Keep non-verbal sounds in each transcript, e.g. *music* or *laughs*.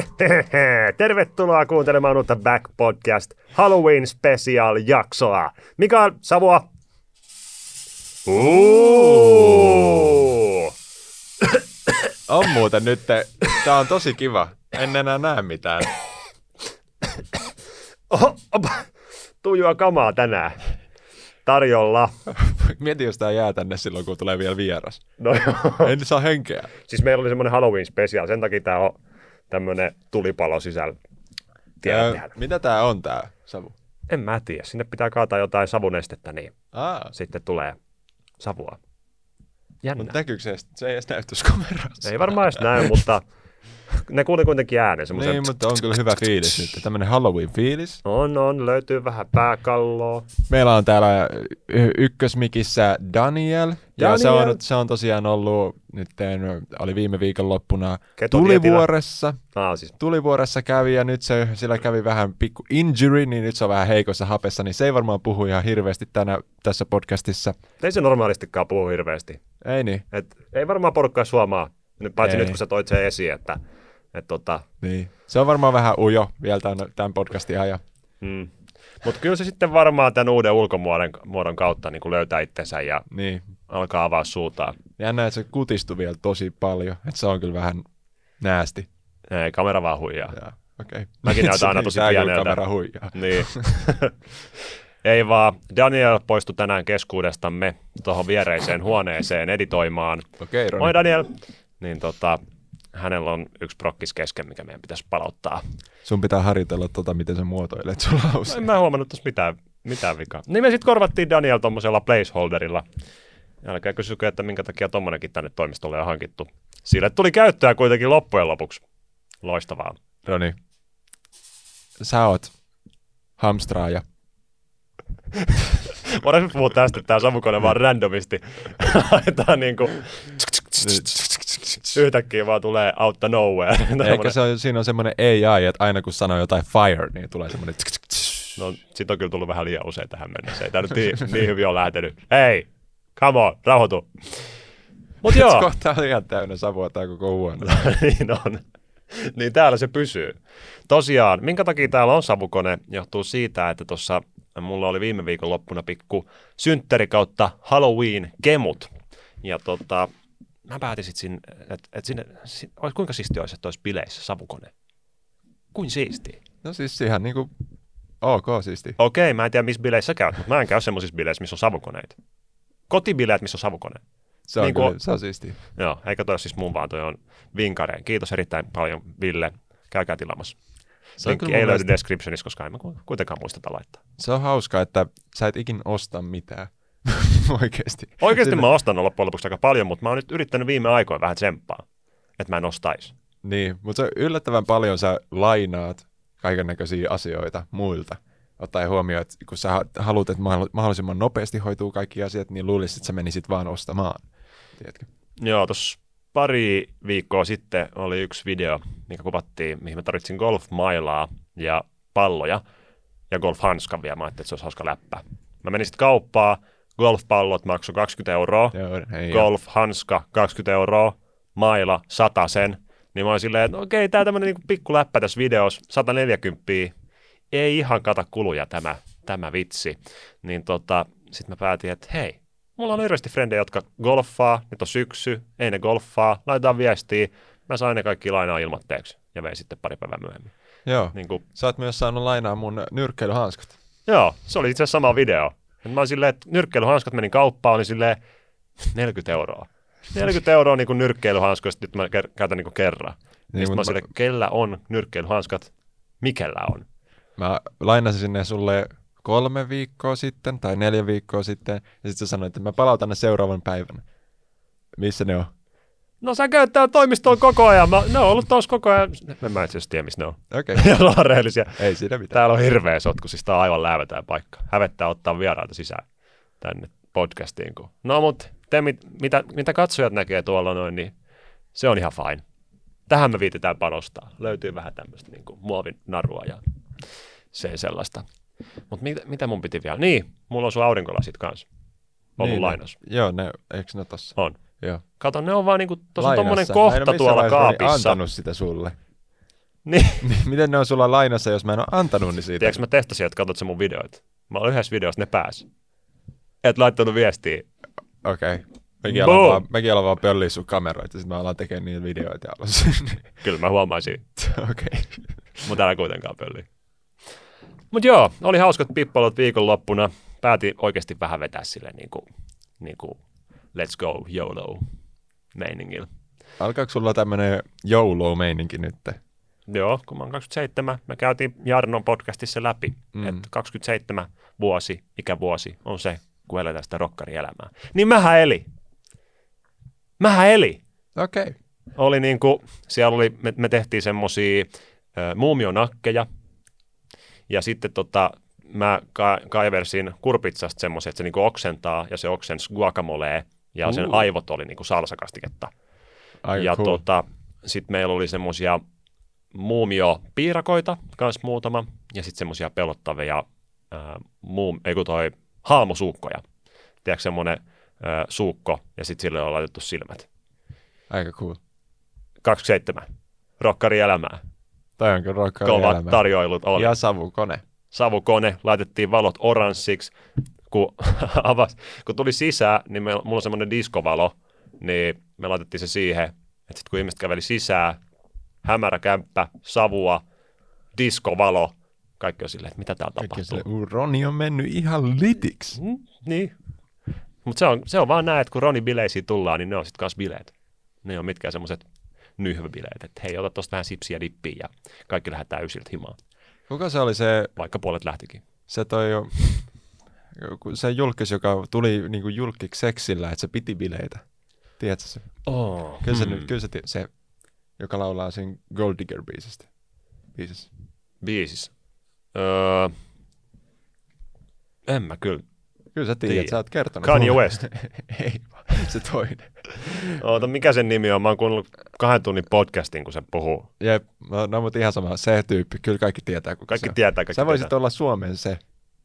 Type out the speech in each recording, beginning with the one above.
*coughs* Tervetuloa kuuntelemaan uutta Back Podcast Halloween Special jaksoa. Mikael Savua. Uuuu. *coughs* On muuten nyt, tää on tosi kiva. En enää näe mitään. *coughs* Oho, opa. Tujua kamaa tänään. Tarjolla. Mieti, jos tää jää tänne silloin, kun tulee vielä vieras. No joo. En saa henkeä. Siis meillä oli semmoinen Halloween special, sen takia tää on tämmönen tulipalo sisällä. Tiedät, Ö, mitä tää on tää, Savu? En mä tiedä. Sinne pitää kaataa jotain savunestettä, niin Aa, sitten tulee savua. Jännä. mutta näkyykö se, se ei edes näytös kamerassa? Ei varmaan edes näy, mutta ne kuuli kuitenkin äänen. semmoisen Niin, mutta on kyllä hyvä fiilis nyt. Tämmönen Halloween-fiilis. On, on. Löytyy vähän pääkalloa. Meillä on täällä y- ykkösmikissä Daniel. Ja se Daniel. on, se on tosiaan ollut nyt, oli viime viikonloppuna Ketodietillä. Tulivuoressa. Ah, siis Tulivuoressa kävi ja nyt se, sillä kävi vähän pikku injury, niin nyt se on vähän heikossa hapessa, niin se ei varmaan puhu ihan hirveästi tänä, tässä podcastissa. ei se normaalistikaan puhu hirveästi. Ei niin, Et ei varmaan porukkaa suomaa. Paitsi Ei. nyt, kun sä toit sen esiin, että et tota, niin. Se on varmaan vähän ujo vielä tämän, tämän podcastin ajan. mm. Mutta kyllä se sitten varmaan tämän uuden ulkomuodon muodon kautta niin löytää itsensä ja Niin. alkaa avaa suutaan. Jännä, että se kutistui vielä tosi paljon, että se on kyllä vähän näästi. Ei, kamera vaan huijaa. Ja, okay. Mäkin *laughs* näytän aina tosi pieneltä. kamera huijaa. Niin. *laughs* Ei vaan. Daniel poistui tänään keskuudestamme tuohon viereiseen huoneeseen editoimaan. Okei, okay, Moi Daniel! Niin tota, hänellä on yksi prokkis kesken, mikä meidän pitäisi palauttaa. Sun pitää harjoitella tota, miten sä muotoilet sun lause. En mä huomannut tuossa mitään, mitään vikaa. Niin me sitten korvattiin Daniel tuommoisella placeholderilla. Älkää kysykö, että minkä takia tommonenkin tänne toimistolle on hankittu. Sille tuli käyttöä kuitenkin loppujen lopuksi. Loistavaa. Roni, sä oot hamstraaja. Voidaan puhua tästä, että tämä savukone vaan randomisti *laughs* laitetaan niinku yhtäkkiä vaan tulee out the nowhere. *laughs* Ehkä se on, siinä on semmoinen AI, että aina kun sanoo jotain fire, niin tulee semmoinen... No, sit on kyllä tullut vähän liian usein tähän mennessä. Ei tää nyt niin, niin hyvin ole lähtenyt. Hei, come on, rauhoitu. Mut joo, *laughs* Kohta on ihan täynnä savua tää koko huone. *laughs* niin on. Niin täällä se pysyy. Tosiaan, minkä takia täällä on savukone, johtuu siitä, että tuossa mulla oli viime viikon loppuna pikku synttäri kautta Halloween-kemut. Ja tota, mä päätin sitten, että et sinne, kuinka siisti olisi, että olisi bileissä savukone. Kuin siisti. No siis ihan niinku ok siisti. Okei, mä en tiedä, missä bileissä käyt, mutta mä en käy semmoisissa bileissä, missä on savukoneita. Kotibileet, missä on savukone. Se on, Niin kyllä, kuin- se on siisti. Joo, eikä toi siis mun vaan, toi on vinkareen. Kiitos erittäin paljon, Ville. Käykää tilaamassa. Se on Linkki kyllä ei löydy mielestä- descriptionissa, koska en mä ku- kuitenkaan muista laittaa. Se on hauskaa, että sä et ikin osta mitään. *laughs* Oikeasti Sille- mä ostan loppujen lopuksi aika paljon, mutta mä oon nyt yrittänyt viime aikoina vähän tsemppaa, että mä en ostais. Niin, mutta se yllättävän paljon sä lainaat kaiken näköisiä asioita muilta. Ottaen huomioon, että kun sä ha- haluat, että mahdolli- mahdollisimman nopeasti hoituu kaikki asiat, niin luulisit, että sä menisit vaan ostamaan. Tiedätkö? Joo, tuossa pari viikkoa sitten oli yksi video, mikä kuvattiin, mihin mä tarvitsin golfmailaa ja palloja ja golfhanskan vielä. Mä ajattelin, että se olisi hauska läppä. Mä menin sitten kauppaan, golfpallot maksoi 20 euroa, Joo, golfhanska 20 euroa, maila 100 sen. Niin mä olin silleen, että no okei, tää tämmönen niinku pikku läppä tässä videossa, 140, ei ihan kata kuluja tämä, tämä vitsi. Niin tota, sit mä päätin, että hei, mulla on hirveästi frendejä, jotka golfaa, nyt on syksy, ei ne golfaa, laitetaan viestiä, mä sain ne kaikki lainaa ilmoitteeksi ja vein sitten pari päivää myöhemmin. Joo. Niin kuin, Sä oot myös saanut lainaa mun nyrkkeilyhanskat. joo, se oli itse asiassa sama video. Mä olin silleen, että nyrkkeilyhanskat menin kauppaan, oli silleen 40 euroa. 40 euroa niin nyrkkeilyhanskoista, nyt mä käytän niin kerran. Niin, sitten mä silleen, kellä on nyrkkeilyhanskat, mikellä on. Mä lainasin ne sulle kolme viikkoa sitten tai neljä viikkoa sitten, ja sitten sä sanoit, että mä palautan ne seuraavan päivänä. Missä ne on? No sä käyt täällä toimistolla koko ajan. Mä, ne on ollut tuossa koko ajan. En mä itse asiassa tiedä, missä ne on. Okei, *laughs* okay. Ollaan rehellisiä. ei siinä mitään. Täällä on hirveä sotku, siis tää on aivan läävätään paikka. Hävettää ottaa vieraita sisään tänne podcastiin. Kun... No mut te, mit, mitä, mitä katsojat näkee tuolla noin, niin se on ihan fine. Tähän me viitetään panostaa. Löytyy vähän tämmöistä niin muovin narua ja se sellaista. Mutta mit, mitä mun piti vielä? Niin, mulla on sun aurinkolasit kanssa. Ollut Niin, lainos. Ne, joo, ne, eikö ne tossa? On. Joo. Kato, ne on vaan niinku, tuossa on tommonen kohta tuolla kaapissa. antanut sitä sulle. Niin. *laughs* Niin miten ne on sulla lainassa, jos mä en ole antanut niin siitä? Tiedätkö mä testasin, että katsot sä mun videoit? Mä olin yhdessä videossa, ne pääs. Et laittanut viestiä. Okei. Okay. Mekin Boom. ollaan vaan, mekin vaan pölliä sun kameroita, sitten mä alan tekemään niitä videoita alussa. *laughs* Kyllä mä huomaisin, *laughs* Okei. Okay. mutta älä kuitenkaan pölli. Mut joo, oli hauskat pippalot viikonloppuna. Päätin oikeasti vähän vetää silleen niin kuin, niin kuin let's go YOLO meiningillä. Alkaako sulla tämmönen joulou-meininki nyt? Joo, kun mä oon 27, me käytiin Jarnon podcastissa läpi, Mm. että 27 vuosi, ikävuosi on se, kun eletään sitä rokkarielämää. Niin mähän eli. Mähän eli. Okei. Okay. Oli niin kuin, siellä oli, me, me tehtiin semmosia ö, muumionakkeja, ja sitten tota, mä ka- kaiversin kurpitsasta semmoisen, että se niinku oksentaa, ja se oksensi guacamolee, ja sen Uh. aivot oli niinku salsakastiketta. Aika ja cool. tota, sitten meillä oli semmosia muumiopiirakoita kans muutama, ja sitten semmosia pelottavia ää, muum, ei kun toi haamosuukkoja. Tiedätkö semmonen ää, suukko, ja sitten sille on laitettu silmät. Aika cool. 27. Rokkari elämää. Toi on kyllä rockari Kovat elämä. tarjoilut oli. Ja savukone. Savukone, laitettiin valot oranssiksi. Kun, *laughs* avas, kun tuli sisään, niin me, mulla on semmoinen diskovalo, niin me laitettiin se siihen, että sitten kun ihmiset käveli sisään, hämärä kämppä, savua, diskovalo, kaikki on silleen, että mitä täällä tapahtuu. se, "Uu, Roni on mennyt ihan litiksi. Mm, niin. Mutta se on, se on vaan näin, että kun Roni bileisiin tullaan, niin ne on sitten kanssa bileet. Ne on mitkään semmoiset nyhväbileet, että hei, ota tosta vähän sipsiä dippiä ja kaikki lähdetään ysiltä himaan, Kuka se oli se, vaikka puolet lähtikin. se toi jo, se julkis, joka tuli niinku julkiksi seksillä, että se piti bileitä. Tiedätkö se? Oh, Kyllä se, nyt, kyllä se, se, joka laulaa siinä Gold Digger-biisistä. Biisissä. Biisis. Öö, en mä kyllä. Kyllä sä tiedät, Tiedät. sä oot kertonut. Kanye mulle. West. *laughs* Ei, se toinen. Oota, mikä sen nimi on? Mä oon kuunnellut kahden tunnin podcastin, kun se puhuu. Jep, no, no mutta ihan sama, se tyyppi, kyllä kaikki tietää kuka Kaikki se on. tietää, kaikki Sä voisit tietää. olla Suomen se,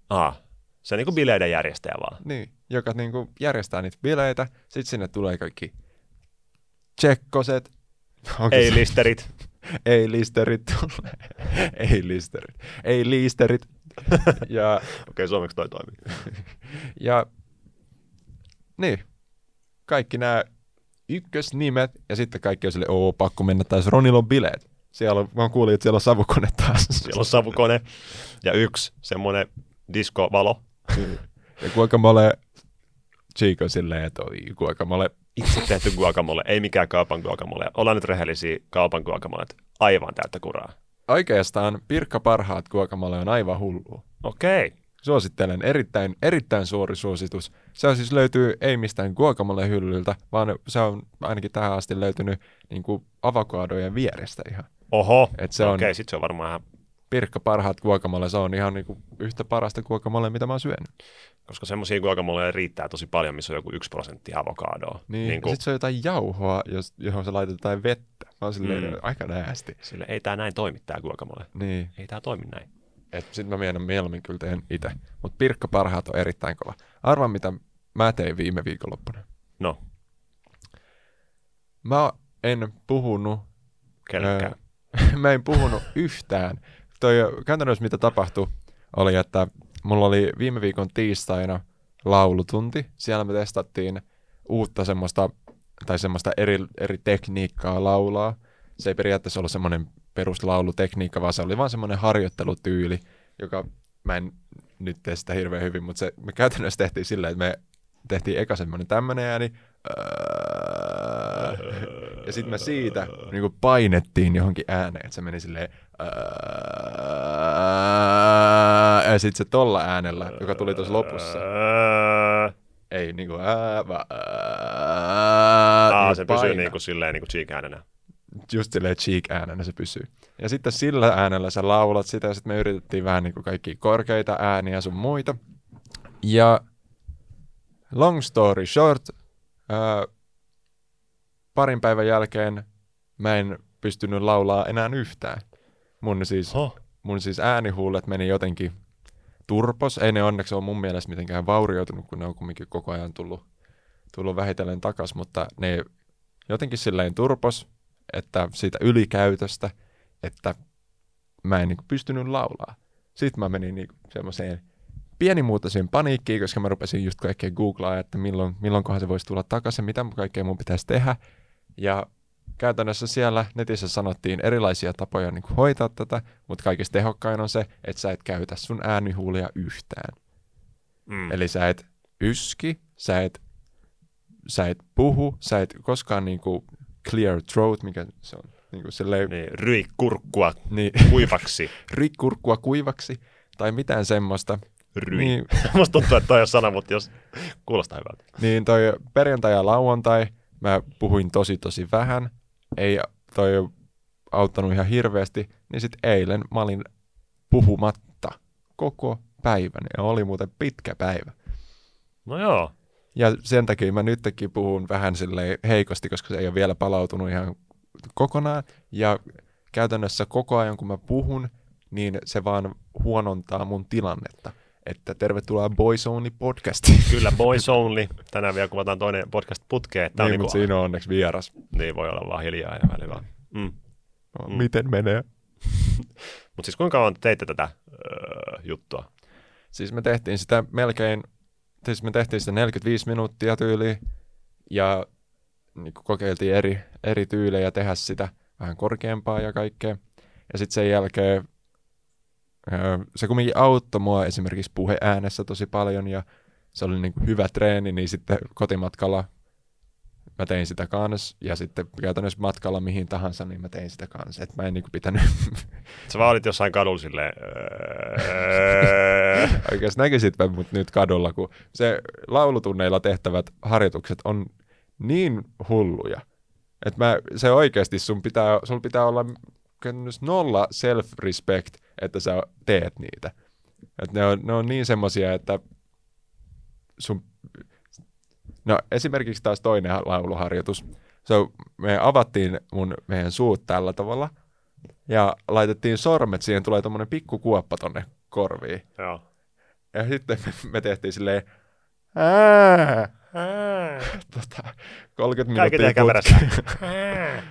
Ah, se on niinku bileiden järjestäjä vaan. niin, joka niinku järjestää niitä bileitä, sit sinne tulee kaikki tsekkoset. Onko Ei se- listerit. ei *laughs* listerit tulee. *laughs* ei listerit. Ei listerit. *laughs* ja, Okei, okay, suomeksi toi toimii. ja niin, kaikki nämä ykkösnimet ja sitten kaikki on sille, oo, pakko mennä taas Ronilla on bileet. Siellä on, mä kuulin, että siellä on savukone taas. Siellä on savukone ja yksi semmoinen diskovalo. Ja kuinka mä olen Chico silleen, että oi, olen Itse tehty guacamole, ei mikään kaupan guacamole. Ollaan nyt rehellisiä, kaupan guacamolet aivan täyttä kuraa. Oikeastaan Pirkka Parhaat guacamole on aivan hullu. Okei. Suosittelen, erittäin, erittäin suori suositus. Se on siis löytyy ei mistään guacamole hyllyltä, vaan se on ainakin tähän asti löytynyt niin kuin avokadojen vierestä ihan. Oho. Et se on- Okei, sit se on varmaan ihan, Pirkka Parhaat guacamole, se on ihan niin kuin yhtä parasta guacamole, mitä mä oon syönyt. koska semmoisia guacamoleja riittää tosi paljon, missä on joku yksi prosentti avokadoa. Niin, niin kuin, sitten se on jotain jauhoa, jos, johon sä laitat jotain vettä. Mä oon silleen, Mm. aika näästi. sille ei tää näin toimi tää guacamole. Niin. Ei tää toimi näin. Et sit mä mielen mieluummin kyllä teen itse. Mutta Pirkka Parhaat on erittäin kova. Arva mitä mä tein viime viikonloppuna. No, Mä en puhunut, kenellekään. Öö, *laughs* mä en puhunut yhtään. Toi käytännössä mitä tapahtui oli, että mulla oli viime viikon tiistaina laulutunti. Siellä me testattiin uutta semmoista, tai semmoista eri, eri tekniikkaa laulaa. Se ei periaatteessa ollut semmoinen peruslaulutekniikka, vaan se oli vaan semmoinen harjoittelutyyli, joka mä en nyt tee sitä hirveän hyvin, mutta se, me käytännössä tehtiin silleen, että me tehtiin eka semmoinen tämmöinen ääni, ja sitten me siitä niin painettiin johonkin ääneen, että se meni silleen, ja sitten se tolla äänellä, joka tuli tuossa lopussa, ei niin kuin ää, vaan Aa, ää, se paina. pysyy niin kuin silleen niin kuin cheek äänenä. just silleen cheek äänenä se pysyy. Ja sitten sillä äänellä sä laulat sitä, ja sitten me yritettiin vähän niin kuin kaikki korkeita ääniä sun muita. Ja long story short, ää, parin päivän jälkeen mä en pystynyt laulaa enää yhtään. Mun siis, Oho. mun siis äänihuulet meni jotenkin turpos. Ei ne onneksi ole mun mielestä mitenkään vaurioitunut, kun ne on kumminkin koko ajan tullut, tullut vähitellen takas, mutta ne jotenkin silleen turpos, että siitä ylikäytöstä että mä en niin kuin pystynyt laulaa. Sitten mä menin niin semmoiseen pienimuotoiseen paniikkiin, koska mä rupesin just kaikkea googlaa, että milloin, milloinkohan se voisi tulla takaisin, mitä kaikkea mun pitäisi tehdä. Ja käytännössä siellä netissä sanottiin erilaisia tapoja niin kuin hoitaa tätä, mutta kaikista tehokkain on se, että sä et käytä sun äänihuulia yhtään. Mm. Eli sä et yski, sä et, sä et puhu, sä et koskaan niin kuin clear throat, mikä se on. Niin kuin silleen, niin, ryi kurkkua niin. kuivaksi. *laughs* ryi kurkkua kuivaksi tai mitään semmoista. Ryi. Niin, *laughs* Musta tuntuu, että toi on sana, mutta jos kuulostaa hyvältä. Niin toi perjantai ja lauantai mä puhuin tosi tosi vähän. Ei toi auttanut ihan hirveästi. Niin sitten eilen mä olin puhumatta koko päivän. Ja oli muuten pitkä päivä. No joo. Ja sen takia mä nytkin puhun vähän sille heikosti, koska se ei ole vielä palautunut ihan kokonaan. Ja käytännössä koko ajan, kun mä puhun, niin se vaan huonontaa mun tilannetta. Että tervetuloa Boys Only podcastiin. *laughs* Kyllä, Boys Only. Tänään vielä kuvataan toinen podcast putkeen. Niin, niin mutta siinä on onneksi vieras. Niin, voi olla vaan hiljaa ja välillä. Mm. No, mm. Miten menee? *laughs* mutta siis kuinka kauan teitte tätä öö, juttua? Siis me tehtiin sitä melkein, siis me tehtiin sitä 45 minuuttia tyyliin ja niin kokeiltiin eri, eri tyylejä tehdä sitä vähän korkeampaa ja kaikkea. Ja sitten sen jälkeen se kumminkin auttoi mua esimerkiksi puheäänessä tosi paljon ja se oli niin kuin hyvä treeni, niin sitten kotimatkalla mä tein sitä kans, ja sitten käytännössä matkalla mihin tahansa, niin mä tein sitä kans, että mä en niinku pitänyt... *laughs* Sä vaan olit jossain kadulla silleen... *laughs* Oikeasti näkisitpä mut nyt kadulla, kun se laulutunneilla tehtävät harjoitukset on niin hulluja, että mä, se oikeasti sun pitää, sun pitää olla nolla self-respect, että sä teet niitä. Et ne, on, ne on niin semmosia, että sun No esimerkiksi taas toinen lauluharjoitus. So, me avattiin mun, meidän suut tällä tavalla ja laitettiin sormet, siihen tulee tommonen pikku kuoppa tonne korviin. Joo. Ja sitten me, me tehtiin silleen ää, tota, 30 minuuttia.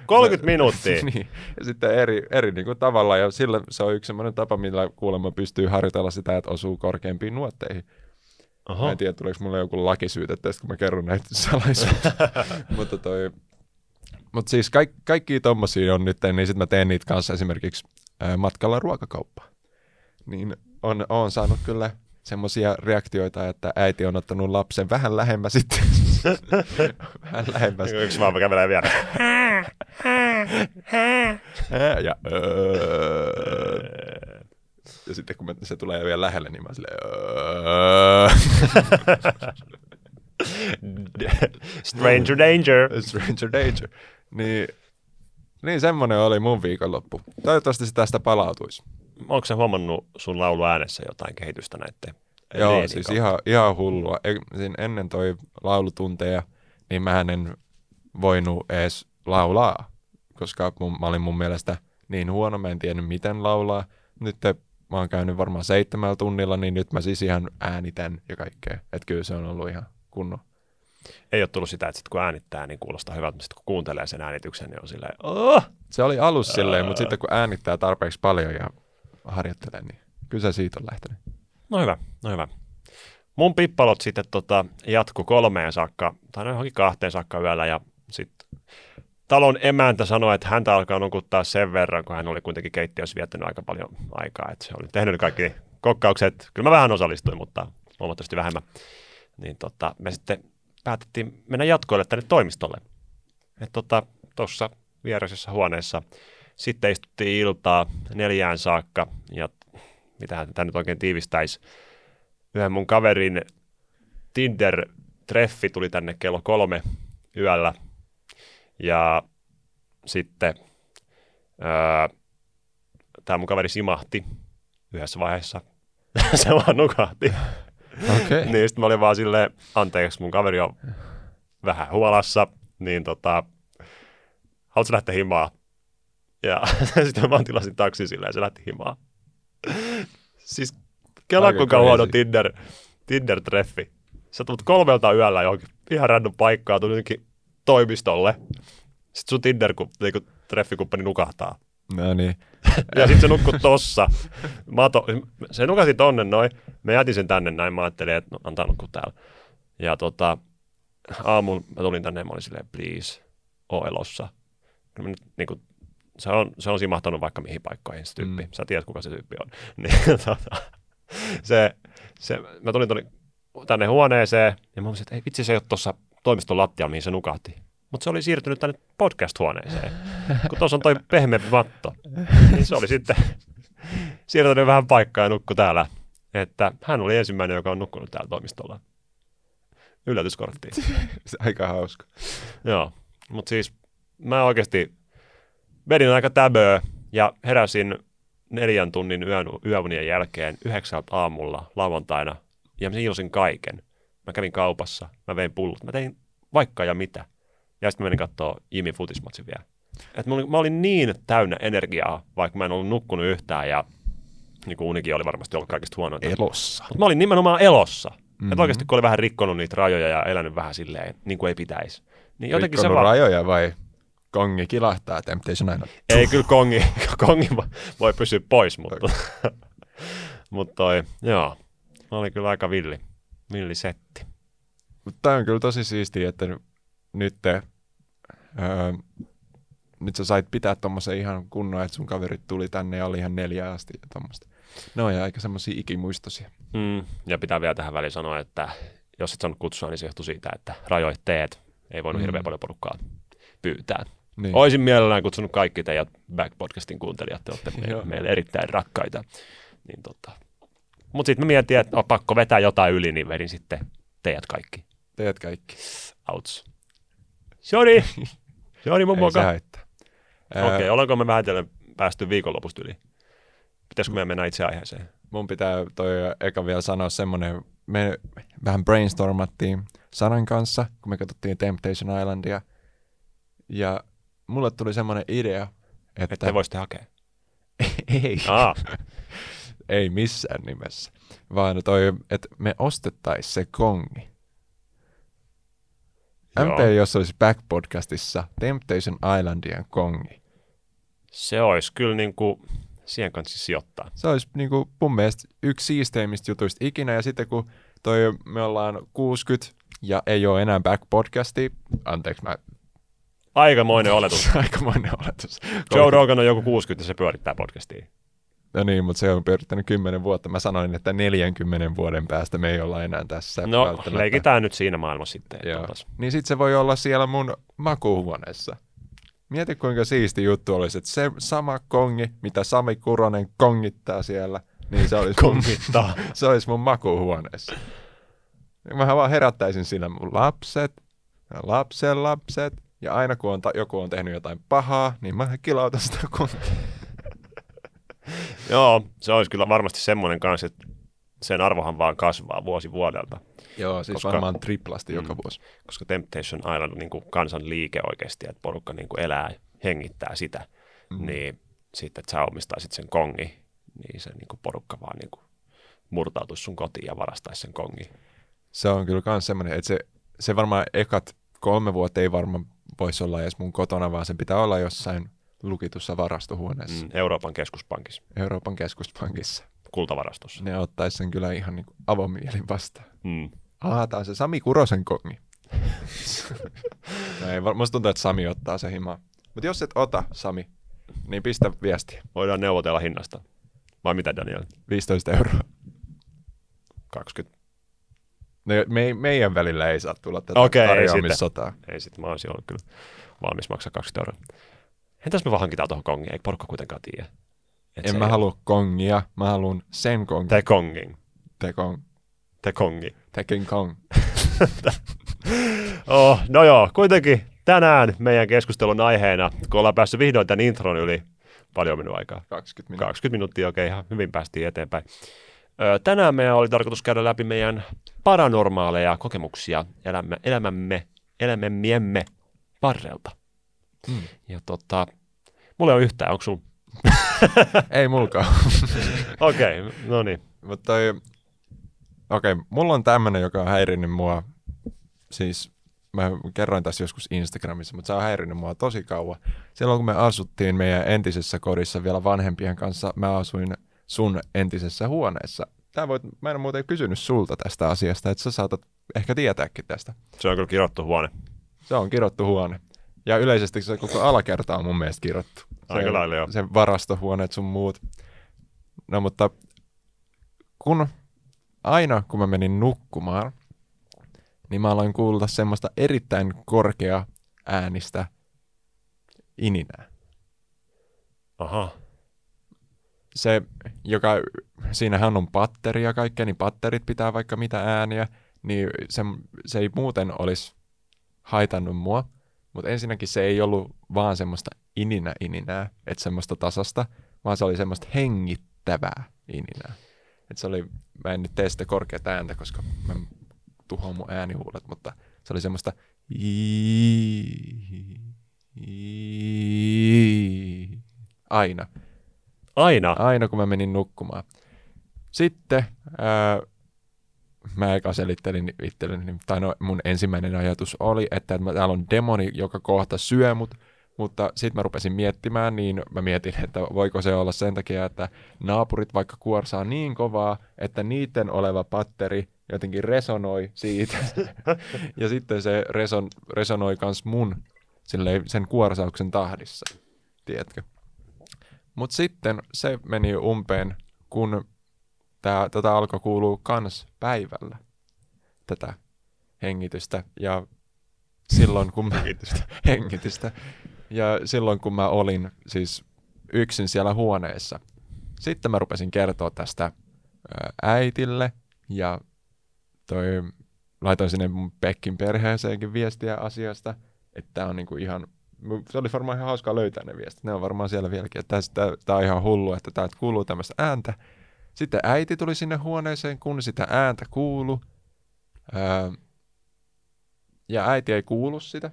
30 minuuttia? *laughs* niin. Ja sitten eri, eri niin kuin tavalla, ja sillä se on yksi sellainen tapa, millä kuulemma pystyy harjoitella sitä, että osuu korkeampiin nuotteihin. Oho. Mä en tiedä, tuleeko mulle joku lakisyyte tästä, kun mä kerron näitä *laughs* salaisuuksia. *laughs* mutta toi, mutta siis kaik, kaikki tommosia on nyt, niin sitten mä teen niitä kanssa esimerkiksi matkalla ruokakauppaan. Niin on, on saanut kyllä semmoisia reaktioita, että äiti on ottanut lapsen vähän lähemmäs sitten. *laughs* vähän lähemmäs. Yksi vaan kävelee vielä. *laughs* ja öö, ja sitten kun se tulee vielä lähelle, niin mä silleen... *laughs* Stranger danger. Stranger danger. Niin, niin semmoinen oli mun viikonloppu. Toivottavasti se tästä palautuisi. Onko se huomannut sun laulu äänessä jotain kehitystä näette? Joo, siis ihan, ihan hullua. Siinä ennen toi laulutunteja, niin mä en voinut edes laulaa, koska mun, mä olin mun mielestä niin huono, mä en tiennyt miten laulaa. Nyt mä oon käynyt varmaan seitsemällä tunnilla, niin nyt mä siis ihan äänitän ja kaikkea. Että kyllä se on ollut ihan kunnon. Ei ole tullut sitä, että sit kun äänittää, niin kuulostaa hyvältä, mutta sitten kun kuuntelee sen äänityksen, niin on silleen, oh! Se oli alus silleen, mutta sitten kun äänittää tarpeeksi paljon ja harjoittelee, niin kyllä se siitä on lähtenyt. No hyvä, no hyvä. Mun pippalot sitten tota, jatku kolmeen saakka, tai no johonkin kahteen saakka yöllä, ja sitten talon emäntä sanoi, että häntä alkaa nukuttaa sen verran, kun hän oli kuitenkin keittiössä viettänyt aika paljon aikaa. Että se oli tehnyt kaikki kokkaukset. Kyllä mä vähän osallistuin, mutta huomattavasti vähemmän. Niin tota, me sitten päätettiin mennä jatkoille tänne toimistolle. Että tuossa tota, viereisessä huoneessa sitten istuttiin iltaa neljään saakka ja mitä tämä nyt oikein tiivistäisi. Yhden mun kaverin Tinder-treffi tuli tänne kello kolme yöllä ja sitten öö, tämä mun kaveri simahti yhdessä vaiheessa. *laughs* se vaan nukahti. Okay. niin sitten mä olin vaan silleen, anteeksi, mun kaveri on vähän huolassa, niin tota, haluatko lähteä himaa? Ja *laughs* sitten mä tilasin taksi silleen, ja se lähti himaa. siis kelaa kuinka huono Tinder, Tinder-treffi. Sä tulet kolmelta yöllä johonkin ihan random paikkaan, tuli toimistolle. Sitten sun Tinder, kun niinku, treffikumppani nukahtaa. No niin. ja sitten se nukkui tossa. Mato, se nukasi tonne noin. Mä jätin sen tänne näin. Mä ajattelin, että no, antaa nukkua täällä. Ja tota, aamulla mä tulin tänne ja mä olin silleen, please, oo elossa. Kyllä mä nyt, niin kuin, se, on, se on simahtanut vaikka mihin paikkoihin se tyyppi. Mm. Sä tiedät, kuka se tyyppi on. *laughs* Niin, tota, se, se, mä tulin tonne, tänne huoneeseen ja mä olisin, että ei vitsi, se ei ole tuossa toimiston lattialla, mihin se nukahti. Mutta se oli siirtynyt tänne podcast-huoneeseen, *laughs* kun tuossa on toi pehmeämpi matto. Niin se oli sitten *laughs* siirtynyt vähän paikkaa ja nukku täällä. Että hän oli ensimmäinen, joka on nukkunut täällä toimistolla. Yllätyskortti. Aika hauska. Joo, mutta siis mä oikeasti vedin aika täböä ja heräsin neljän tunnin yön, yövunien jälkeen yhdeksältä aamulla lauantaina ja mä siilosin kaiken. Mä kävin kaupassa, mä vein pullot, mä tein vaikka ja mitä. Ja sitten mä menin katsoa Jimi futismatsin vielä. Et mä, olin, mä olin niin täynnä energiaa, vaikka mä en ollut nukkunut yhtään ja niin kuin unikin oli varmasti ollut kaikista huonointa. Elossa. Mutta mä olin nimenomaan elossa. Mm-hmm. Että oikeasti kun oli vähän rikkonut niitä rajoja ja elänyt vähän silleen, niin kuin ei pitäisi. Niin jotenkin Rikkonut se vaan... rajoja vai kongi kilahtaa Temptation aina? Ei kyllä kongi, *laughs* kongi voi pysyä pois, mutta, *laughs* mutta toi, joo, oli kyllä aika villi, villi setti. Mutta tämä on kyllä tosi siistiä, että nyt, te, öö, nyt sä sait pitää tuommoisen ihan kunnon, että sun kaverit tuli tänne ja oli ihan neljä asti ja tuommoista. Ne on aika semmoisia ikimuistoisia. Mm, ja pitää vielä tähän väliin sanoa, että jos et saanut kutsua, niin se johtui siitä, että rajoitteet ei voinut mm. hirveän paljon porukkaa pyytää. Niin. Olisin mielellään kutsunut kaikki teidät Back-podcastin kuuntelijat, te olette meille, meille erittäin rakkaita. Niin tota. Mutta sitten mä mietin, että on pakko vetää jotain yli, niin vedin sitten teidät kaikki. Teidät kaikki. Outs. Sorry. *laughs* Sorry mun Ei moka. se haittaa. Okei, okay, ollaanko me vähitellen päästy viikonlopusta yli? Pitäisikö meidän mennä itse aiheeseen? mun pitää toi eka vielä sanoa semmonen, me vähän brainstormattiin Sanan kanssa, kun me katsottiin Temptation Islandia, ja mulle tuli semmoinen idea, että... Että voisitte hakea. *laughs* ei, Aa, *laughs* ei missään nimessä, vaan toi, että me ostettais se kongi. Joo. MP, jos olisi Back-podcastissa Temptation Islandian kongi. se olisi kyllä niin kuin, siihen kanssa sijoittaa. Se olisi niin kuin, mun mielestä yksi siisteimmistä jutuista ikinä, ja sitten kun toi, me ollaan 60 ja ei ole enää Back-podcasti, anteeksi mä Aikamoinen *laughs* oletus. Aikamoinen oletus. Joe Rogan on joku 60 ja se pyörittää podcastia. No niin, mutta se on pyörittänyt 10 vuotta. Mä sanoin, että 40 vuoden päästä me ei olla enää tässä. No, leikitään nyt siinä maailmassa sitten. Joo. Niin sit se voi olla siellä mun makuuhuoneessa. Mieti kuinka siisti juttu olisi, että se sama kongi, mitä Sami Kuronen kongittaa siellä, niin se olisi, mun, *laughs* se olisi mun makuuhuoneessa. Mähän vaan herättäisin siinä mun lapset, lapsen lapset, ja aina kun on ta- joku on tehnyt jotain pahaa, niin mä kilautan sitä *laughs* kongia. *laughs* Joo, se olisi kyllä varmasti semmoinen kanssa, että sen arvohan vaan kasvaa vuosi vuodelta. Joo, siis Koska- varmaan triplasti joka Mm. vuosi. Koska Temptation Island on niin kuin kansan liike oikeasti, että porukka niin kuin elää, hengittää sitä. Mm. Niin sitten, että sä omistaisit sen kongi, niin se niin kuin porukka vaan niin kuin murtautuisi sun kotiin ja varastaisi sen kongi. Se on kyllä myös semmoinen, että se, se varmaan ekat kolme vuotta ei varmaan voisi olla edes mun kotona, vaan sen pitää olla jossain lukitussa varastohuoneessa mm. Euroopan keskuspankissa, Euroopan keskuspankissa. kultavarastossa. Ne ottaisi sen kyllä ihan niin avomielin vastaan. Mm. Ah, tää on se Sami Kurosen kongi. *laughs* no ei, musta tuntuu, että Sami ottaa se himaa. Mutta jos et ota, Sami, niin pistä viestiä. Voidaan neuvotella hinnasta. Vai mitä Daniel? 15 euroa. 20. No, me, meidän välillä ei saa tulla tätä ei tarjoamissotaa. Ei sit, mä olisin ollut kyllä valmis maksaa 20 euroa. Entäs me vaan hankitaan tuohon kongiin? Ei porukka kuitenkaan tiedä. Et En mä ei- halua kongia, mä haluan sen kongin. Te kongin. Te kong. Te kongi. Tekin kong. *laughs* Oh, no joo, kuitenkin tänään meidän keskustelun aiheena, kun ollaan päässyt vihdoin tämän intron yli, paljon minun aikaa. 20 minuuttia. 20 minuuttia, okei, ihan hyvin päästiin eteenpäin. Tänään meidän oli tarkoitus käydä läpi meidän paranormaaleja kokemuksia elämä, elämämme, elämämme varrelta. Mm. Ja tota, mulla ei ole yhtään, onko sulla? *laughs* Ei mulkaan. *laughs* Okei, okay, no niin. Mutta okei, mulla on tämmönen, joka on häirinnyt mua. Siis mä kerroin tässä joskus Instagramissa, mutta se on häirinyt mua tosi kauan. Silloin kun me asuttiin meidän entisessä kodissa vielä vanhempien kanssa, mä asuin sun entisessä huoneessa. Tää voit, mä en ole muuten kysynyt sulta tästä asiasta, että sä saatat ehkä tietääkin tästä. Se on kyllä kirottu huone. Se on kirottu huone. Ja yleisesti se koko alakerta on mun mielestä kirottu. Aika se, lailla joo. Se varastohuoneet sun muut. No mutta kun aina kun mä menin nukkumaan, niin mä aloin kuulla semmoista erittäin korkea äänistä ininää. Aha. Se, joka, siinähän on patteri ja kaikkea, niin patterit pitää vaikka mitä ääniä, niin se, se ei muuten olisi haitannut mua. Mutta ensinnäkin se ei ollut vaan semmoista ininä ininää, että semmoista tasasta, vaan se oli semmoista hengittävää ininää. Et se oli, mä en nyt tee sitä korkeata ääntä, koska mä tuhoan mun äänihuulet, mutta se oli semmoista aina. Aina? Aina kun mä menin nukkumaan. Sitten ää, mä eka selittelin itselleni, tai no mun ensimmäinen ajatus oli, että täällä on demoni, joka kohta syö mut, mutta sitten mä rupesin miettimään, niin mä mietin, *laughs* että voiko se olla sen takia, että naapurit vaikka kuorsaa niin kovaa, että niiden oleva patteri jotenkin resonoi siitä. *laughs* ja sitten se reson, resonoi kans mun sen kuorsauksen tahdissa, tiedätkö? Mutta sitten se meni umpeen, kun tää, tätä alkoi kuulua kans päivällä, tätä hengitystä. Ja silloin kun mä, *laughs* hengitystä. Ja silloin kun mä olin siis yksin siellä huoneessa, sitten mä rupesin kertoa tästä äitille ja toi, laitoin sinne mun Pekkin perheeseenkin viestiä asiasta, että tää on niinku ihan, se oli varmaan ihan hauskaa löytää ne viestit, ne on varmaan siellä vieläkin, että tää on ihan hullu, että täältä kuuluu tämmöistä ääntä. Sitten äiti tuli sinne huoneeseen, kun sitä ääntä kuulu. Öö, ja äiti ei kuulu sitä.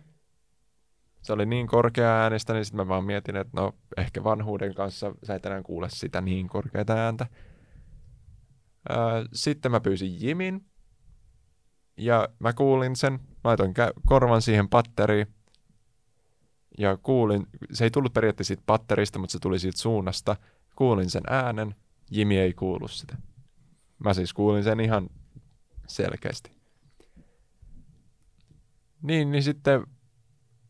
Se oli niin korkea äänestä, niin sitten mä vaan mietin, että no ehkä vanhuuden kanssa sä et enää kuule sitä niin korkeata ääntä. Öö, sitten mä pyysin Jimin. Ja mä kuulin sen, laitoin korvan siihen patteriin. Ja kuulin, se ei tullut periaatteessa siitä patterista, mutta se tuli siitä suunnasta. Kuulin sen äänen, Jimi ei kuulu sitä. Mä siis kuulin sen ihan selkeästi. Niin, niin sitten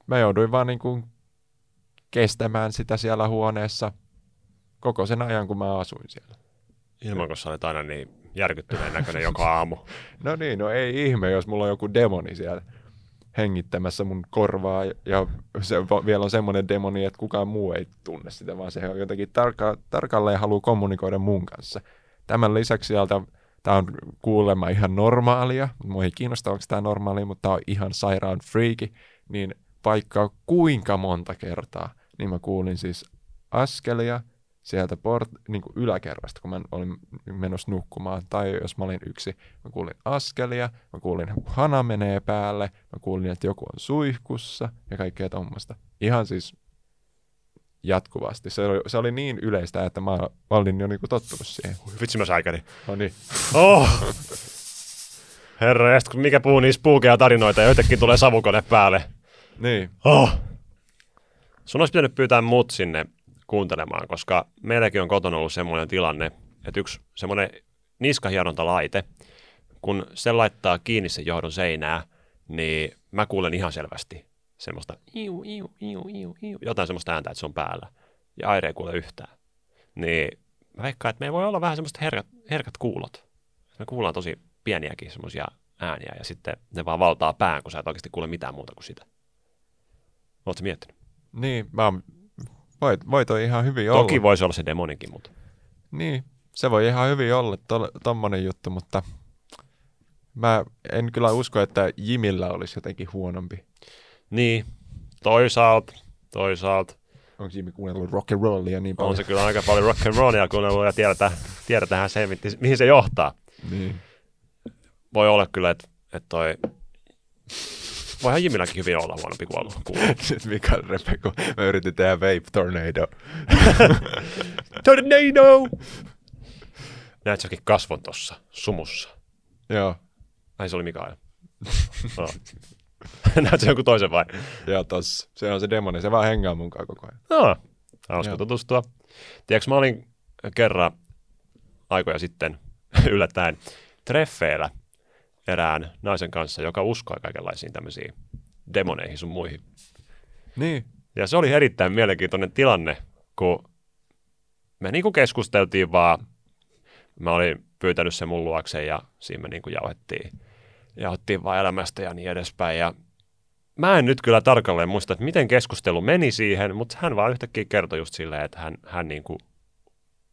mä jouduin vaan niin kuin kestämään sitä siellä huoneessa koko sen ajan, kun mä asuin siellä. Ilman, kun sä olet aina niin järkyttyneen näköinen joka aamu. *laughs* no niin, no ei ihme, jos mulla on joku demoni siellä hengittämässä mun korvaa ja se vielä on semmoinen demoni, että kukaan muu ei tunne sitä, vaan se on jotenkin tarka, tarkalleen haluaa kommunikoida mun kanssa. Tämän lisäksi sieltä tämä on kuulemma ihan normaalia, mua ei kiinnosta, onko tämä normaalia, mutta tämä on ihan sairaan freaki, niin vaikka kuinka monta kertaa, niin mä kuulin siis askelia – sieltä port, niin kuin yläkerrasta, kun mä olin menossa nukkumaan, tai jos mä olin yksi, mä kuulin askelia, mä kuulin, että hana menee päälle, mä kuulin, että joku on suihkussa ja kaikkea tuommoista. Ihan siis jatkuvasti. Se oli, se oli niin yleistä, että mä, mä olin jo niinku tottunut siihen. Vitsi mä säikäni. No niin. Oh! Herra, ja kun mikä puhuu niistä puukeja tarinoita ja jotenkin tulee savukone päälle. Niin. Oh! Sun olisi pitänyt pyytää mut sinne kuuntelemaan, koska meilläkin on kotona ollut semmoinen tilanne, että yksi semmoinen niskahierontalaite, kun se laittaa kiinni sen johdon seinää, niin mä kuulen ihan selvästi semmoista iu, iu, iu, iu, iu, jotain semmoista ääntä, että se on päällä. Ja Aire ei kuule yhtään. Niin mä veikkaan, että me voi olla vähän semmoista herkat, herkat kuulot. Me kuullaan tosi pieniäkin semmoisia ääniä ja sitten ne vaan valtaa pään, kun sä et oikeasti kuule mitään muuta kuin sitä. Oletko miettinyt? Niin, mä oon voi, voi toi ihan hyvin Toki olla. Toki voisi olla se demonikin, mutta... Niin, se voi ihan hyvin olla to, tommonen juttu, mutta mä en kyllä usko, että Jimillä olisi jotenkin huonompi. Niin, toisaalta, toisaalta. Onko Jimmy kuunnellut rock and rollia niin paljon? On se kyllä aika paljon rock and rollia kuunnellut ja tiedetään, tiedetään se, mihin se johtaa. Niin. Voi olla kyllä, että, että toi Voihan Jimilläkin hyvin olla huonompi kuulu. Sitten Mika repe, kun mä yritin tehdä Vape Tornado. *laughs* tornado! Näet säkin kasvon tossa, sumussa. Joo. Ai se oli Mikael. *laughs* no. *laughs* Näet se jonkun toisen vai? Joo, tossa. Se on se demoni, se vaan hengaa mukaan koko ajan. No, hauska tutustua. Tiedätkö, mä olin kerran aikoja sitten yllättäen treffeillä erään naisen kanssa, joka uskoi kaikenlaisiin tämmöisiin demoneihin sun muihin. Niin. Ja se oli erittäin mielenkiintoinen tilanne, kun me niinku keskusteltiin vaan, mä olin pyytänyt sen mun luokse ja siinä me niinku jauhettiin, jauhettiin vaan elämästä ja niin edespäin. Ja mä en nyt kyllä tarkalleen muista, että miten keskustelu meni siihen, mutta hän vaan yhtäkkiä kertoi just silleen, että hän, hän niinku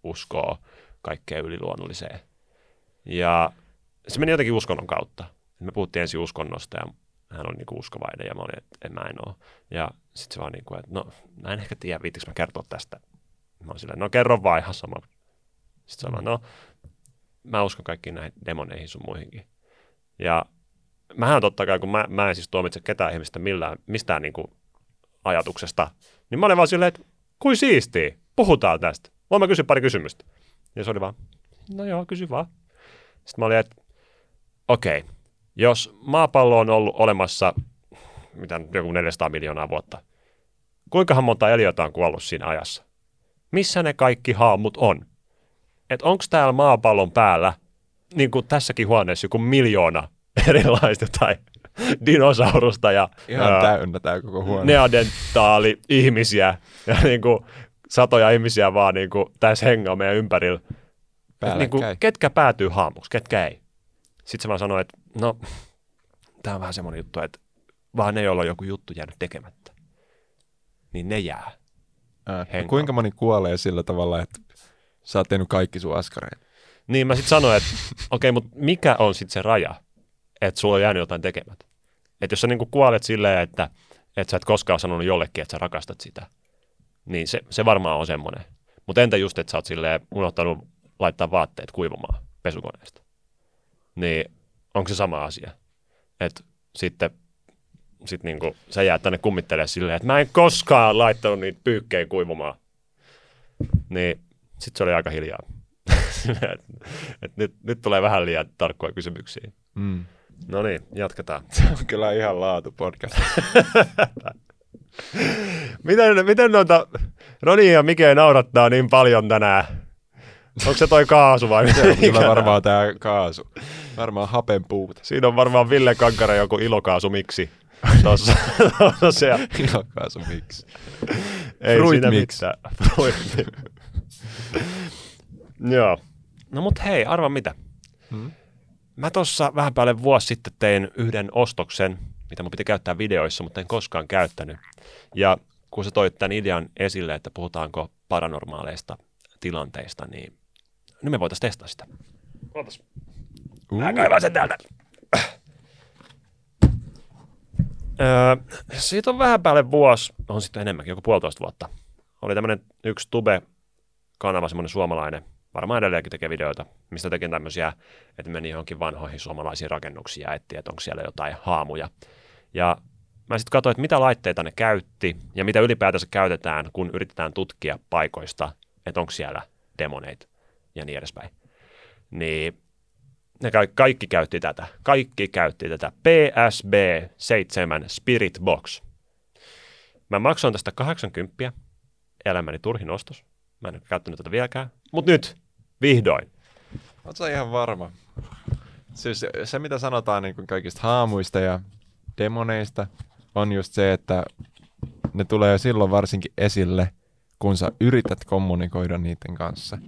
uskoo kaikkeen yliluonnolliseen. Ja se meni jotenkin uskonnon kautta. Me puhuttiin ensin uskonnosta ja hän oli niinku uskovainen ja mä olin, että en mä en ole. Ja sitten se vaan niin kuin, että no mä en ehkä tiedä, viittikö mä kertoa tästä. Mä oon silleen, no kerro vaan ihan sama. Sitten se vaan, no mä uskon kaikkiin näihin demoneihin sun muihinkin. Ja mähän totta kai, kun mä, mä en siis tuomitse ketään ihmistä millään, mistään niin kuin ajatuksesta, niin mä olin vaan silleen, että kuin siistiä, puhutaan tästä. Voin mä kysyä pari kysymystä. Ja se oli vaan, no joo, kysy vaan. Sitten mä olin, että okei, okay, jos maapallo on ollut olemassa mitä joku 400 miljoonaa vuotta, kuinkahan monta eliötä on kuollut siinä ajassa? Missä ne kaikki haamut on? Että onko täällä maapallon päällä, niin kuin tässäkin huoneessa, joku miljoona *laughs* erilaista tai *laughs* dinosaurusta ja Ihan ää, täynnä koko huone. neandertaali-ihmisiä ja *laughs* niin kuin, satoja ihmisiä vaan niin kuin, tässä hengaa meidän ympärillä. Niin kuin, ketkä päätyy haamuksi, ketkä ei. Sitten se vaan sanoi, että no, *laughs* tämä on vähän semmoinen juttu, että vaan ne, joilla on joku juttu jäänyt tekemättä, niin ne jää. Ää, no kuinka moni kuolee sillä tavalla, että sä oot tehnyt kaikki sun askareet? Niin mä sitten sanoin, että *laughs* okei, mutta mikä on sitten se raja, että sulla on jäänyt jotain tekemättä? Että jos sä niinku kuolet silleen, että, että sä et koskaan sanonut jollekin, että sä rakastat sitä, niin se, se varmaan on semmoinen. Mutta entä just, että sä oot silleen unohtanut laittaa vaatteet kuivumaan pesukoneesta? Niin onko se sama asia? Että sitten sit niinku, sä jäät tänne kummittelee silleen, että mä en koskaan laittanut niitä pyykkejä kuivumaan. Niin sitten se oli aika hiljaa. *laughs* et, et nyt, nyt tulee vähän liian tarkkoja kysymyksiä. Mm. No niin, jatketaan. Se on kyllä ihan laatu podcast. *laughs* Miten, miten noita Roni ja Mike naurattaa niin paljon tänään? Onko se toi kaasu vai Se on kyllä varmaan tää kaasu. Varmaan hapen puute. Siinä on varmaan Ville Kankara joku ilokaasu miksi. Tuossa, tuossa se, Ihan kaasu miksi. ei Fruit siinä mix. mitään. Fruit. Joo. No mut hei, arva mitä. Hmm? Mä tuossa vähän päälle vuosi sitten tein yhden ostoksen, mitä mun piti käyttää videoissa, mutta en koskaan käyttänyt. Ja kun sä toit tämän idean esille, että puhutaanko paranormaaleista tilanteista, niin nyt me voitaisiin testata sitä. Ootas. Mä kaivan sen täältä. Öö, siitä on vähän päälle vuosi, on sitten enemmänkin, joku puolitoista vuotta. Oli tämmöinen yksi Tube-kanava, semmoinen suomalainen, varmaan edelleenkin tekee videoita, mistä teki tämmöisiä, että meni johonkin vanhoihin suomalaisiin rakennuksiin ja etti, että onko siellä jotain haamuja. Ja mä sitten katsoin, että mitä laitteita ne käytti ja mitä ylipäätänsä käytetään, kun yritetään tutkia paikoista, että onko siellä demoneita ja niin edespäin. Niin ne ka- kaikki käytti tätä. Kaikki käytti tätä PSB7 Spirit Box. Mä maksoin tästä 80 elämäni turhin ostos. Mä en ole käyttänyt tätä vieläkään. Mutta nyt, vihdoin. Sä ihan varma? Siis se, mitä sanotaan niin kaikista haamuista ja demoneista, on just se, että ne tulee silloin varsinkin esille, kun sä yrität kommunikoida niiden kanssa.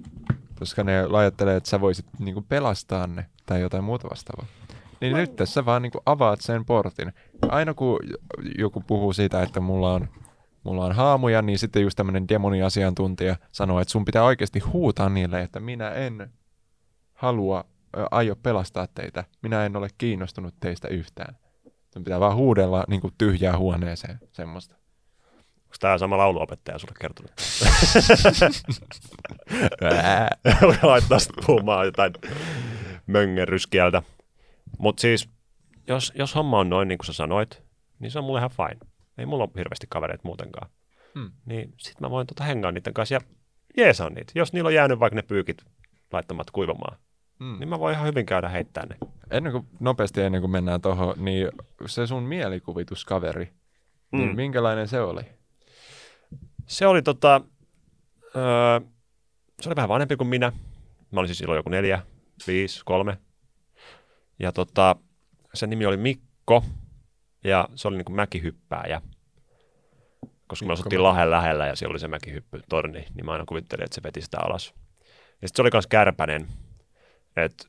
Koska ne ajattelee, että sä voisit niin kuin pelastaa ne tai jotain muuta vastaavaa. Niin nyt tässä vaan niin kuin avaat sen portin. Aina kun joku puhuu siitä, että mulla on, mulla on haamuja, niin sitten just tämmöinen demoniasiantuntija sanoo, että sun pitää oikeasti huutaa niille, että minä en halua, ö, aio pelastaa teitä. Minä en ole kiinnostunut teistä yhtään. Sun pitää vaan huudella niin kuin tyhjää huoneeseen, semmoista. Onko tämä sama lauluopettaja sulle kertonut? Laittaa sitten puhumaan jotain möngeryskieltä. Mutta siis, jos, jos homma on noin niin kuin sä sanoit, niin se on mulle ihan fine. Ei mulla ole hirveästi kavereita muutenkaan. Hmm. Niin sit mä voin tota hengaa niiden kanssa ja jeesaa niitä. Jos niillä on jäänyt vaikka ne pyykit laittamat kuivamaan, Mm. niin mä voin ihan hyvin käydä heittää ne. Ennen kuin, nopeasti ennen kuin mennään tuohon, niin se sun mielikuvituskaveri, mm. niin Mm. minkälainen se oli? Se oli tota, öö, se oli vähän vanhempi kuin minä. Mä olin siis silloin joku neljä, viisi, kolme. Ja tota, sen nimi oli Mikko, ja se oli niinku mäkihyppääjä. Koska me Mikko asuttiin Mäki. Lahden lähellä ja siellä oli se mäkihyppytorni, niin mä aina kuvittelin, että se veti sitä alas. Ja sitten se oli myös kärpänen, että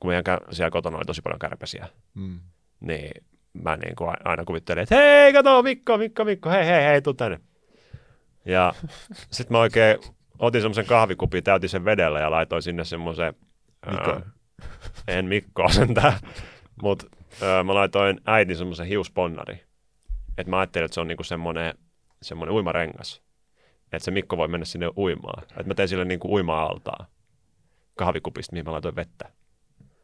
kun meidän kä- siellä kotona oli tosi paljon kärpäsiä, Mm. niin mä niin kuin aina kuvittelin, että hei, kato, Mikko, Mikko, Mikko, hei, hei, hei, tuu tänne. Ja sitten mä oikein otin semmoisen kahvikupin, täytin sen vedellä ja laitoin sinne semmoisen, Mikko. en Mikkoa sentään, mutta mä laitoin äitin semmoisen hiusponnari. Että mä ajattelin, että se on niinku semmoinen, semmoinen uimarengas. Että se Mikko voi mennä sinne uimaan. Että mä tein sille niinku uima-altaa kahvikupista, mihin mä laitoin vettä.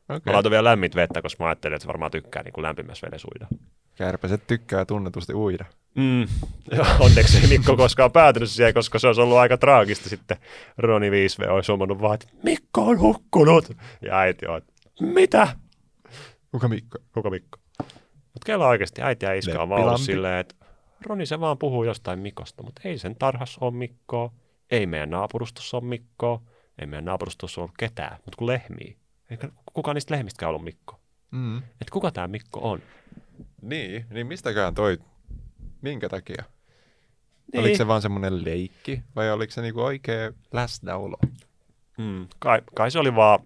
Okay. Mä laitoin vielä lämmintä vettä, koska mä ajattelin, että se varmaan tykkää niin kuin lämpimässä vedessä uida. Kärpäset tykkää tunnetusti uida. Mm. Joo, *laughs* onneksi ei Mikko koskaan päätynyt siihen, koska se olisi ollut aika traagista sitten. Roni 5V olisi huomannut vaan, että Mikko on hukkunut. Ja äiti on, että mitä? Kuka Mikko? Kuka Mikko? Mutta kello oikeasti äiti ja iska on vaan ollut silleen, että Roni se vaan puhuu jostain Mikosta, mutta ei sen tarhassa ole Mikkoa, ei meidän naapurustossa ole Mikkoa, ei meidän naapurustossa ole ketään, mutta kun lehmiä. Eikä kukaan niistä lehmistäkään ollut Mikko. Mm. Että kuka tämä Mikko on? Niin, niin mistäkään toi, minkä takia? Niin. Oliko se vaan semmoinen leikki vai oliko se niinku oikea läsnäolo? Mm, kai, kai se oli vaan,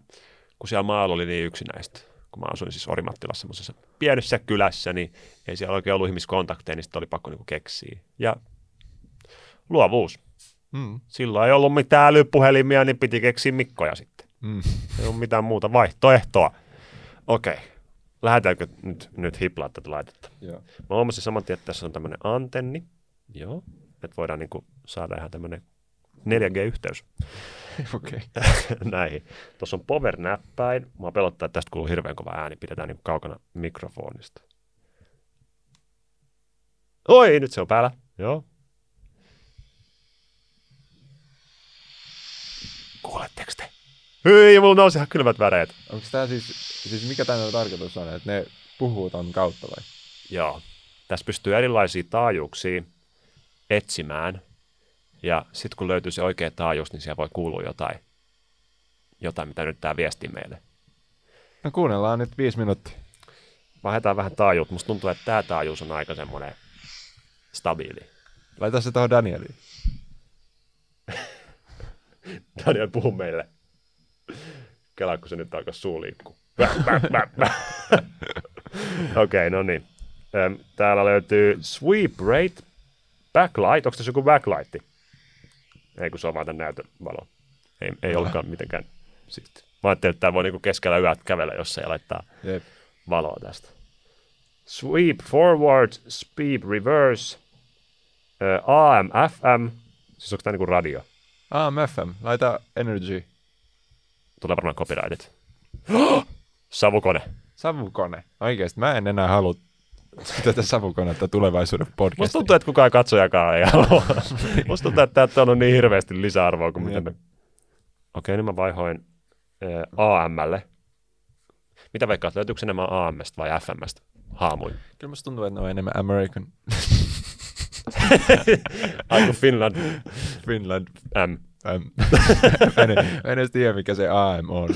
kun siellä maalla oli niin yksinäistä. Kun mä asuin siis Orimattilassa semmoisessa pienessä kylässä, niin ei siellä oikein ollut ihmiskontakteja, niin sitten oli pakko niinku keksiä. Ja luovuus. Mm. Silloin ei ollut mitään älypuhelimia, niin piti keksiä Mikkoja sitten. Mm. Ei ollut mitään muuta vaihtoehtoa. Okei. Lähdetäänkö nyt, nyt hiplaa tätä laitetta? Joo. Mä huomasin saman tien, että tässä on tämmöinen antenni. Joo. Että voidaan niinku saada ihan tämmöinen 4G-yhteys. *laughs* Okei. *laughs* näihin. Tuossa on power-näppäin. Mua pelottaa, että tästä kuuluu hirveän kova ääni. Pidetään niin kaukana mikrofonista. Oi, nyt se on päällä. Joo. Kuuletteko te? Hyi, mulla nousi ihan kylmät väreet. Onko tämä siis, siis mikä tämä tarkoitus on, että ne puhuu ton kautta vai? Joo. Tässä pystyy erilaisia taajuuksia etsimään. Ja sitten kun löytyy se oikea taajuus, niin siellä voi kuulua jotain, jotain mitä nyt tämä viestii meille. No kuunnellaan nyt viisi minuuttia. vaihdetaan vähän taajuutta. Musta tuntuu, että tämä taajuus on aika semmoinen stabiili. Laita se tuohon Danieliin. *laughs* Daniel, puhu meille. Kelaa, kun se nyt alkaa suu liikkuu. *laughs* Okei, okay, no niin. Täällä löytyy Sweep Rate Backlight. Onko tässä joku backlightti? Ei, kun se on vaan tämän näytön valo. Ei, ei Kyllä. olekaan mitenkään siisti. Mä ajattelin, että tämä voi niinku keskellä yöt kävellä jossain ja laittaa Jep. valoa tästä. Sweep forward, speed reverse, ö, AM, FM, siis onko tämä niinku radio? AMFM, laita Energy. Tulee varmaan copyrightit. *gasps* Savukone. Savukone. Oikeesti, mä en enää halua tätä savukonetta tulevaisuuden Musta podcastiin. tuntuu, että kukaan katsojakaan ei halua. *laughs* Musta tuntuu, että tämä on niin hirveästi lisäarvoa kuin mitä me... Okei, nyt mä vaihoin ö, AMlle. Mitä veikkaat, löytyykö enemmän AMstä vai FMstä haamuin? Kyllä musta tuntuu, että ne on enemmän American *laughs* Aiku Finland Finland. M. Mä, *laughs* en, mä en edes tiedä, mikä se AM on.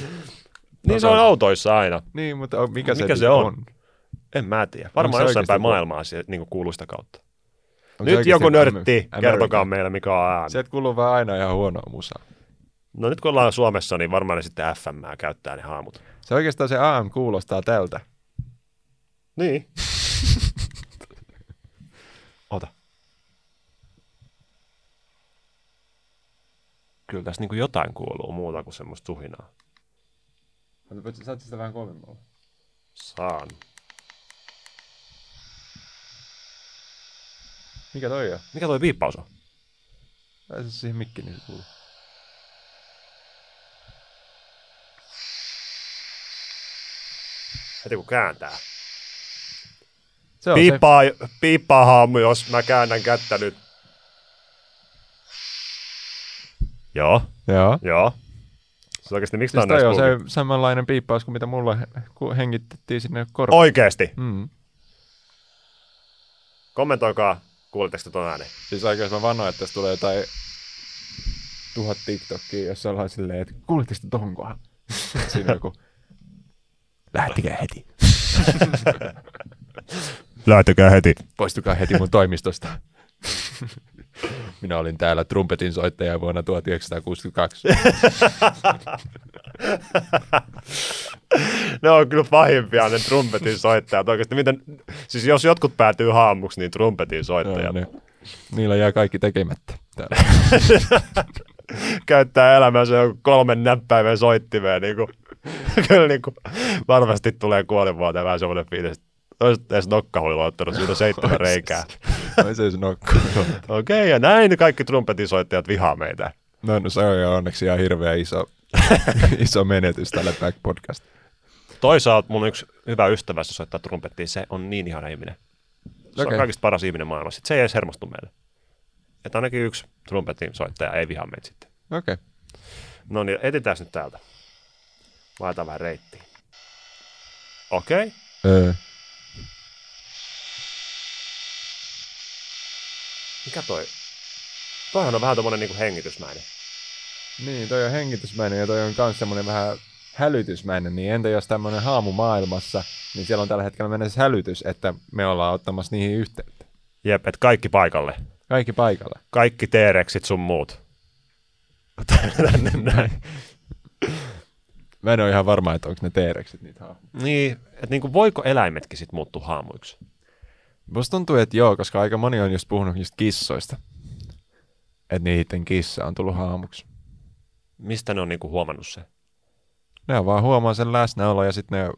Niin se on autoissa aina. Niin, mutta on- mikä, Mikä se, se nyt on? En mä tiedä. Varmaan jossain päin maailmaa se niin kuuluu sitä kautta. Onko Nyt joku Am- nörtti, American? kertokaa meille mikä on ääni. Sieltä kuuluu vaan aina ihan huonoa musaa. No nyt kun ollaan Suomessa, niin varmaan ne sitten FM käyttää ne haamut. Se oikeastaan se AM kuulostaa tältä. Niin. *laughs* Ota. Kyllä tässä niin jotain kuuluu muuta kuin semmoista suhinaa. Saat sitä vähän kovemmalla. Saan. Mikä toi on? Mikä toi piippaus on? Laita se siihen mikkiin, niin se kuuluu. Heti kun kääntää. Se on Piippaa, piippaa haamu, jos mä käännän kättä nyt. Joo, se. Joo. joo. Siis oikeasti, miksi Siis tämä on se samanlainen piippaus kuin mitä mulla kun hengitettiin sinne korvaan. Oikeesti. Mm. Kommentoikaa, kuulitteko te tuon äänen? Siis oikeasti mä vannoin, että jos tulee jotain tuhat TikTokia, jossa ollaan silleen, että kuulitteko te tohon kohan? *laughs* Siinä joku, lähtikää heti. *laughs* Lähtekää heti. Poistukaa heti mun toimistosta. *laughs* Minä olin täällä trumpetin soittaja vuonna 1962. ne on kyllä pahimpia ne trumpetin soittajat. Oikeasti, miten, siis jos jotkut päätyy haamuksi, niin trumpetin soittajat. ne, niillä jää kaikki tekemättä. *laughs* Käyttää elämänsä joku kolmen näppäivän soittimeen. Niin kuin, kyllä niin kuin, varmasti tulee kuolinvuoteen vähän semmoinen fiilis, että olisit edes nokkahuililla ottanut siinä seitsemän reikää. Oi se nokko. Okei, ja näin kaikki trumpetin soittajat vihaa meitä. No, no se on jo onneksi ihan hirveä iso, *laughs* iso menetys tälle Back Podcast. Toisaalta mun yksi hyvä ystävä, se soittaa trumpettia, se on niin ihana ihminen. Se Okei. on kaikista paras ihminen maailmassa. Sitten se ei edes hermostu meille. Että ainakin yksi trumpetin soittaja ei vihaa meitä sitten. Okei. Okay. No niin, etitään nyt täältä. Laitetaan vähän reittiä. Okei. Okay. Öö. Mikä toi? Toihan on vähän tommonen niinku hengitysmäinen. Niin, toi on hengitysmäinen ja toi on myös semmoinen vähän hälytysmäinen, niin entä jos tämmöinen haamu maailmassa, niin siellä on tällä hetkellä mennessä hälytys, että me ollaan ottamassa niihin yhteyttä. Jep, et kaikki paikalle. Kaikki paikalla. Kaikki T-rexit sun muut. Tänne *laughs* näin. Mä en ole ihan varma, että onko ne T-rexit niitä haamuja. Niin, että niinku voiko eläimetkin sit muuttua haamuiksi? Musta tuntuu, että joo, koska aika moni on just puhunut just kissoista. Että niiden kissa on tullut haamuksi. Mistä ne on niinku huomannut se? Ne on vaan huomaa sen läsnäolo ja sitten ne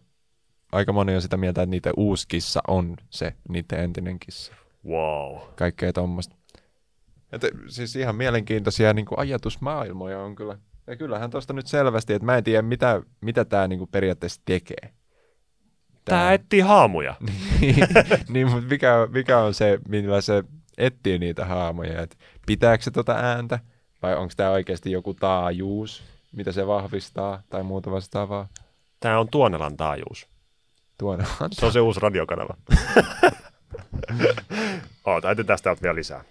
aika moni on sitä mieltä, että niiden uusi kissa on se niiden entinen kissa. Wow. Kaikkea tuommoista. Että siis ihan mielenkiintoisia niin kuin ajatusmaailmoja on kyllä. Ja kyllähän tuosta nyt selvästi, että mä en tiedä, mitä, mitä tämä niin kuin periaatteessa tekee. Tää etsii haamuja. *laughs* niin, niin, mutta mikä, mikä on se, millä se etsii niitä haamoja? Et pitääkö se tota ääntä? Vai onko tämä oikeasti joku taajuus, mitä se vahvistaa tai muuta vastaavaa? Tää on Tuonelan taajuus. Tuonne on. Se on se uusi radiokanava. *laughs* Oota, täältä vielä lisää.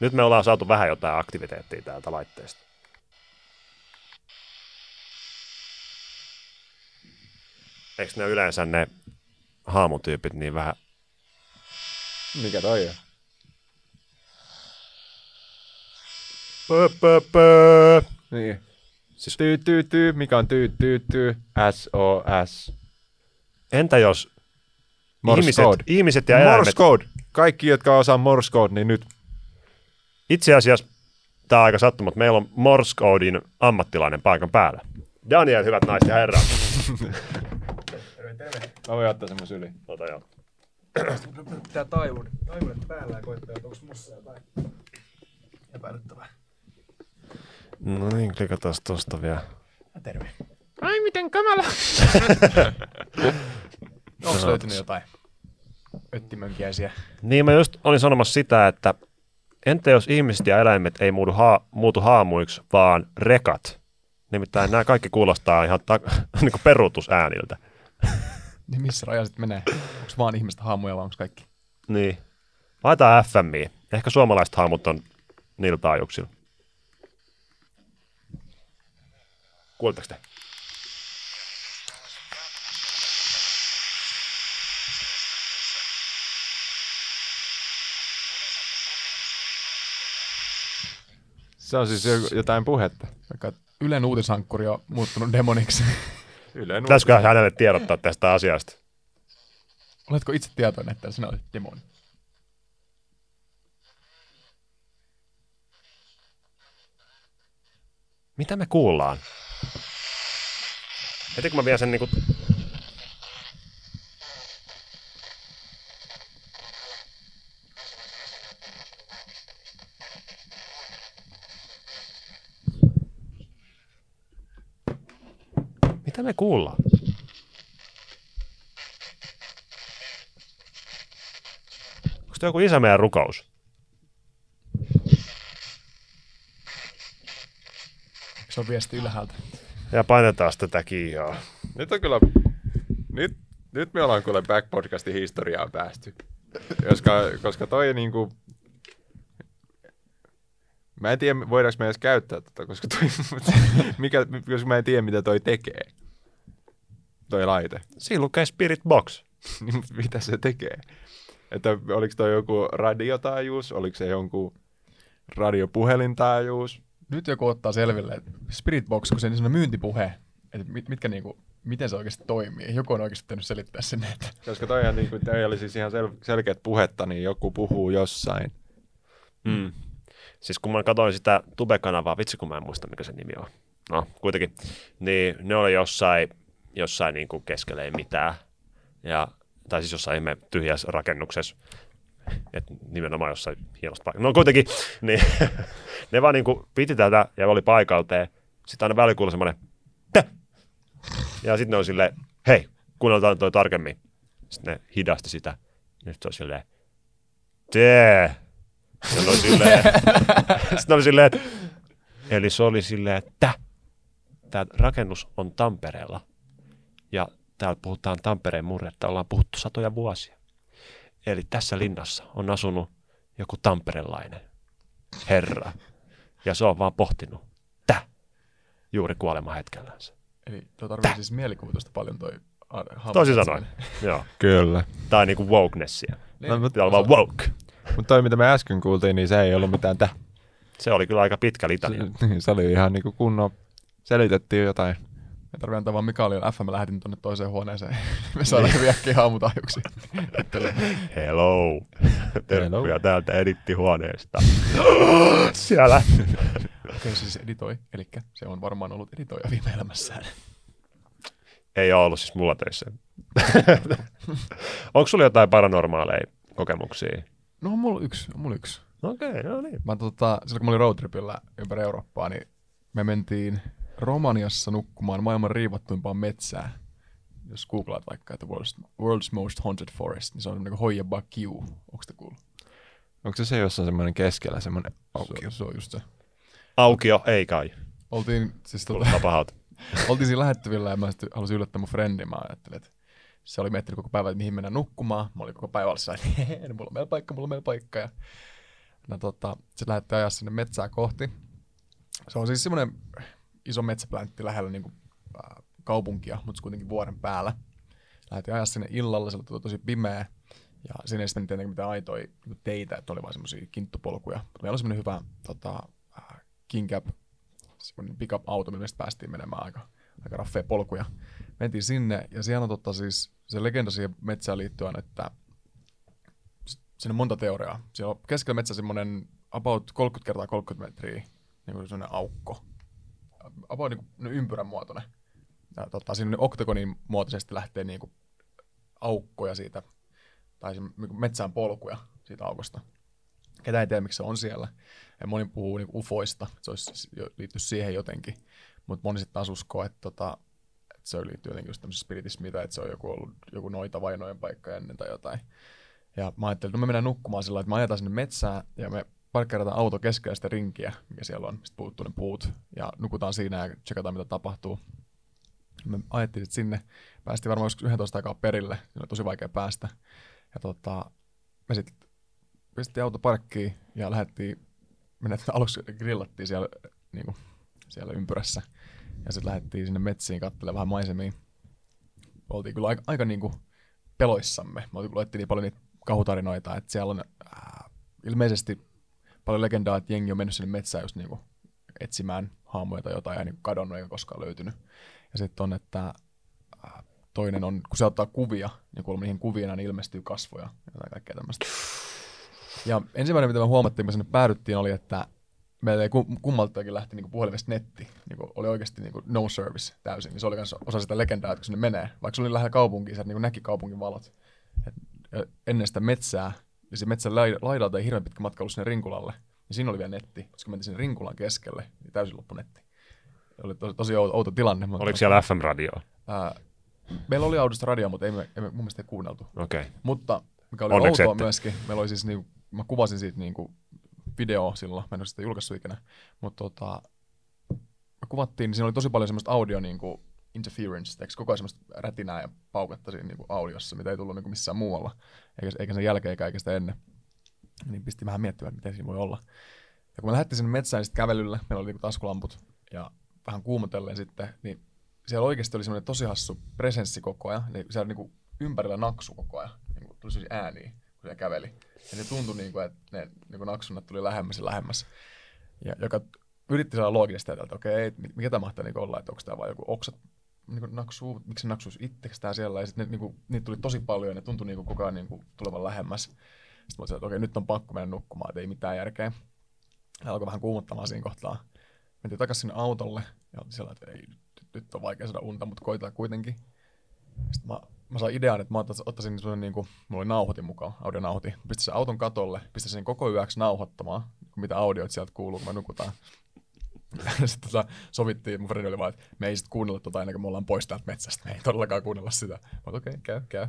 Nyt me ollaan saatu vähän jotain aktiviteettia täältä laitteesta. Eikö ne yleensä ne haamutyypit niin vähän... Mikä toi on? Pö, pö, pö. Niin. Siis- Tyy, tyy, tyy. Mikä on tyy, tyy, tyy? SOS. Entä jos Morse ihmiset, code. ihmiset ja Morse eläimet... code. Kaikki, jotka osaa Morse code, niin nyt. Itse asiassa tämä on aika sattuma, meillä on Morse codein ammattilainen paikan päällä. Daniel, hyvät naiset ja herrat. *laughs* Mä voin ottaa semmoisen yli. Ota joo. Tää taivun, taivunet päällä ja koittaa, että onks mussa jotain epäilyttävää. No niin, klikataan tosta vielä. Ja terve. Ai miten kamala. *laughs* Onks löytynyt jotain öttimönkiäisiä? Niin mä just olin sanomassa sitä, että entä jos ihmiset ja eläimet ei muutu, haa, muutu haamuiksi, vaan rekat? Nimittäin nämä kaikki kuulostaa ihan ta- *laughs* niin peruutusääniltä. Niin missä raja sitten menee? Onks vaan ihmistä haamuja vai onks kaikki? Niin. Laitetaan FMI. Ehkä suomalaiset haamut on niillä taajuuksilla. Kuulitteko te? Se on siis jotain puhetta. Ylen uutishankkuri on muuttunut demoniksi. Yleen Pitäisikö hänelle tiedottaa tästä asiasta? Oletko itse tietoinen, että sinä olet demoni? Mitä me kuullaan? Heti kun mä vien sen niinku... Mitä me kuullaan? Onko se joku isä meidän rukous? Se on viesti ylhäältä. Ja painetaan tätä kiihaa. Nyt on kyllä, nyt, nyt me ollaan kuule Back Podcastin historiaan päästy. Koska, koska toi niinku, mä en tiedä voidaanko me edes käyttää tätä, koska toi, mikä, koska mä en tiedä mitä toi tekee. Toi laite. Siinä lukee Spirit Box. *laughs* Niin, mutta mitä se tekee? Että oliko toi joku radiotaajuus, oliko se jonkun radiopuhelintaajuus? Nyt joku ottaa selville, että Spiritbox, kun se on myyntipuhe, että mit, mitkä niinku, miten se oikeasti toimii. Joku on oikeasti pitänyt selittää sinne, että *laughs* Koska toi, on, niin kuin, toi oli siis ihan sel- selkeät puhetta, niin joku puhuu jossain. Mm. Siis kun mä katsoin sitä Tube-kanavaa, vitsi kun mä en muista mikä se nimi on. No, kuitenkin. Niin ne oli jossain, jossain niin kuin keskellä ei mitään. Ja, tai siis jossain ihme tyhjässä rakennuksessa. Et nimenomaan jossain hienossa paikassa. No kuitenkin, niin *laughs* ne vaan niin kuin piti tätä ja oli paikalteen. Sitten aina välillä kuului semmoinen! Ja sitten ne on silleen, hei, kuunnellaan toi tarkemmin. Sitten ne hidasti sitä. Nyt se on silleen, tee. Sitten oli silleen, *laughs* sitten oli silleen, että, eli se oli silleen, että tämä rakennus on Tampereella ja täällä puhutaan Tampereen murretta, ollaan puhuttu satoja vuosia. Eli tässä linnassa on asunut joku tamperelainen herra ja se on vaan pohtinut, tä, juuri kuolema hetkellänsä. eli tuo tarvitsee siis mielikuvitusta paljon toi katsoinen. sanoen, *laughs* joo. Kyllä. Tai niinku wokenessia. No, mutta, Pitää olla vaan woke. mutta toi, mitä me äsken kuultiin, niin se ei ollut mitään tä. Se oli kyllä aika pitkä litania. Se, *laughs* se oli ihan niinku kunnon, selitettiin jotain. Me tarvii antaa vaan Mikaelille FM, lähetin tonne toiseen huoneeseen. *laughs* Me saadaan hyvin äkkiä haamutahjuksi. Hello. Tervetuloa täältä edittihuoneesta. Siellä. Okei, siis editoi. Eli se on varmaan ollut editoija viime elämässään. Ei ole ollut siis mulla töissä. Onko sulla jotain paranormaaleja kokemuksia? No on mulla yksi, on mulla yksi. Okei, okay, no niin. Mä tota, silloin kun mä olin roadtripillä ympäri Eurooppaa, niin me mentiin Romaniassa nukkumaan maailman riivattuimpaan metsään. Jos googlaat vaikka, että world's, world's most haunted forest, niin se on kuin Hoya Bakiu. Onko te kuullut? Onko se se, jossa on semmoinen keskellä semmoinen aukio? Se, se, on just se. Aukio, ei kai. Oltiin, siis tota, pahalta. *laughs* oltiin siinä lähettyvillä ja mä sitten halusin yllättää mun friendin. Mä ajattelin, että se oli miettinyt koko päivän, että mihin mennään nukkumaan. Mä olin koko päivän ollut sellainen, että *laughs* "Hehe, mulla on meillä paikka, mulla on meillä paikka. Ja no, tota, sitten lähdettiin ajaa sinne metsää kohti. Se on siis semmoinen iso metsäpläntti lähellä niin kuin, äh, kaupunkia, mutta kuitenkin vuoren päällä. Lähdettiin ajaa sinne illalla, se oli tosi pimeä. Ja siinä ei sitten tietenkin mitään aitoja niin teitä, että oli vaan semmoisia kinttupolkuja. Mutta meillä oli semmoinen hyvä tota, äh, King Cab, semmoinen pickup-auto, millä päästiin menemään aika, aika raffeja polkuja. Mentiin sinne ja siellä on tota, siis se legenda siihen metsään liittyen, että siinä on monta teoriaa. Siellä on keskellä metsä semmoinen about 30 kertaa 30 metriä niin kuin semmoinen aukko. About niin kuin ympyrän muotoinen. Ja tota, siinä on oktagonin muotoisesti lähtee niin kuin aukkoja siitä, tai se, niin kuin metsään polkuja siitä aukosta. Ketä ei tiedä, miksi se on siellä. Ja moni puhuu niin ufoista, että se olisi liittyy siihen jotenkin. Mutta moni sitten taas uskoo, että, tota, että se liittyy jotenkin just tämmöiseen spiritismiin, tai että se on joku ollut joku noita vainojen paikka ennen tai jotain. Ja mä ajattelin, että no me mennään nukkumaan sillä että me ajetaan sinne metsään ja me parkkeerataan auto keskellä rinkiä, mikä siellä on, mistä puuttuu ne puut, ja nukutaan siinä ja tsekataan, mitä tapahtuu. Me ajettiin sinne, päästiin varmaan joskus 11 aikaa perille, siinä oli tosi vaikea päästä. Ja tota, me sitten pistettiin auto parkkiin ja lähdettiin, me aluksi grillattiin siellä, niin kuin, siellä ympyrässä. Ja sitten lähdettiin sinne metsiin katselemaan vähän maisemia. Oltiin kyllä aika, aika niin kuin peloissamme. Me luettiin niin paljon niitä kauhutarinoita, että siellä on äh, ilmeisesti paljon legendaa, että jengi on mennyt sinne metsään just niin kuin etsimään haamuja tai jotain ja niin kuin kadonnut eikä koskaan löytynyt. Ja sitten on, että äh, toinen on, kun se ottaa kuvia, niin kuulemma niihin kuviin aina ilmestyy kasvoja ja kaikkea tämmöistä. Ja ensimmäinen, mitä me huomattiin, kun sinne päädyttiin, oli, että meillä ei kum- kummaltakin lähti niinku puhelimesta netti. Niinku oli oikeasti niinku no service täysin. Niin se oli myös osa sitä legendaa, että kun sinne menee, vaikka se oli lähellä kaupunkia, sieltä niinku näki kaupungin valot. Et, ennen sitä metsää, ja se metsän lai- laidalta ei hirveän pitkä matka ollut sinne Rinkulalle, niin siinä oli vielä netti. Koska mentiin sinne Rinkulan keskelle, niin täysin loppu netti. Oli tosi, tosi outo, outo tilanne. mutta- Oliko siellä FM-radioa? Ää, meillä oli autosta radio, mutta ei me, ei me mun mielestä ei kuunneltu. Okei. Okay. Mutta mikä oli Onneksi outoa ette. myöskin, meillä oli siis niinku, mä kuvasin siitä niinku video silloin, mä en ole sitä julkaissut ikinä, mutta tota, kuvattiin, niin siinä oli tosi paljon semmoista audio niin kuin interference, eikö koko ajan semmoista rätinää ja paukatta siinä niin kuin audiossa, mitä ei tullut niin kuin missään muualla, eikä, eikä sen jälkeen eikä sitä ennen. Niin pisti vähän miettimään, että miten siinä voi olla. Ja kun me lähdettiin sinne metsään sitten kävelylle, meillä oli niin taskulamput ja vähän kuumotellen sitten, niin siellä oikeasti oli semmoinen tosi hassu presenssi koko ajan. Niin siellä niin kuin ympärillä naksu koko ajan. Niin kuin tuli sellaisia ääniä, kun siellä käveli. Ja se tuntui, niin kuin, että ne niin kuin naksunnat tuli lähemmäs ja lähemmäs. Ja joka yritti saada loogisesti että okei, okay, mikä tämä mahtaa niin olla, että onko tämä vain joku oksat niin kuin naksuu, miksi se naksuisi itsekseen siellä. Ja sitten niin kuin, niitä tuli tosi paljon ja ne tuntui niin kuin koko ajan niin kuin tulevan lähemmäs. Sitten mä olisin, että okei, nyt on pakko mennä nukkumaan, että ei mitään järkeä. Ja alkoi vähän kuumottamaan siinä kohtaa. Mentiin takaisin sinne autolle ja siellä, että ei, nyt on vaikea saada unta, mutta koitetaan kuitenkin. Sitten mä, mä sain idean, että mä ottaisin sellainen, niin kuin, mulla oli nauhoitin mukaan, audionauhoitin. Pistin sen auton katolle, pistin sen koko yöksi nauhoittamaan, mitä audioit sieltä kuuluu, kun me nukutaan. *laughs* sitten tota, sovittiin, mun fredi oli vaan, että me ei sitten kuunnella tota ennen kuin me ollaan pois täältä metsästä. Me ei todellakaan kuunnella sitä. Mä okei, okay, käy, käy.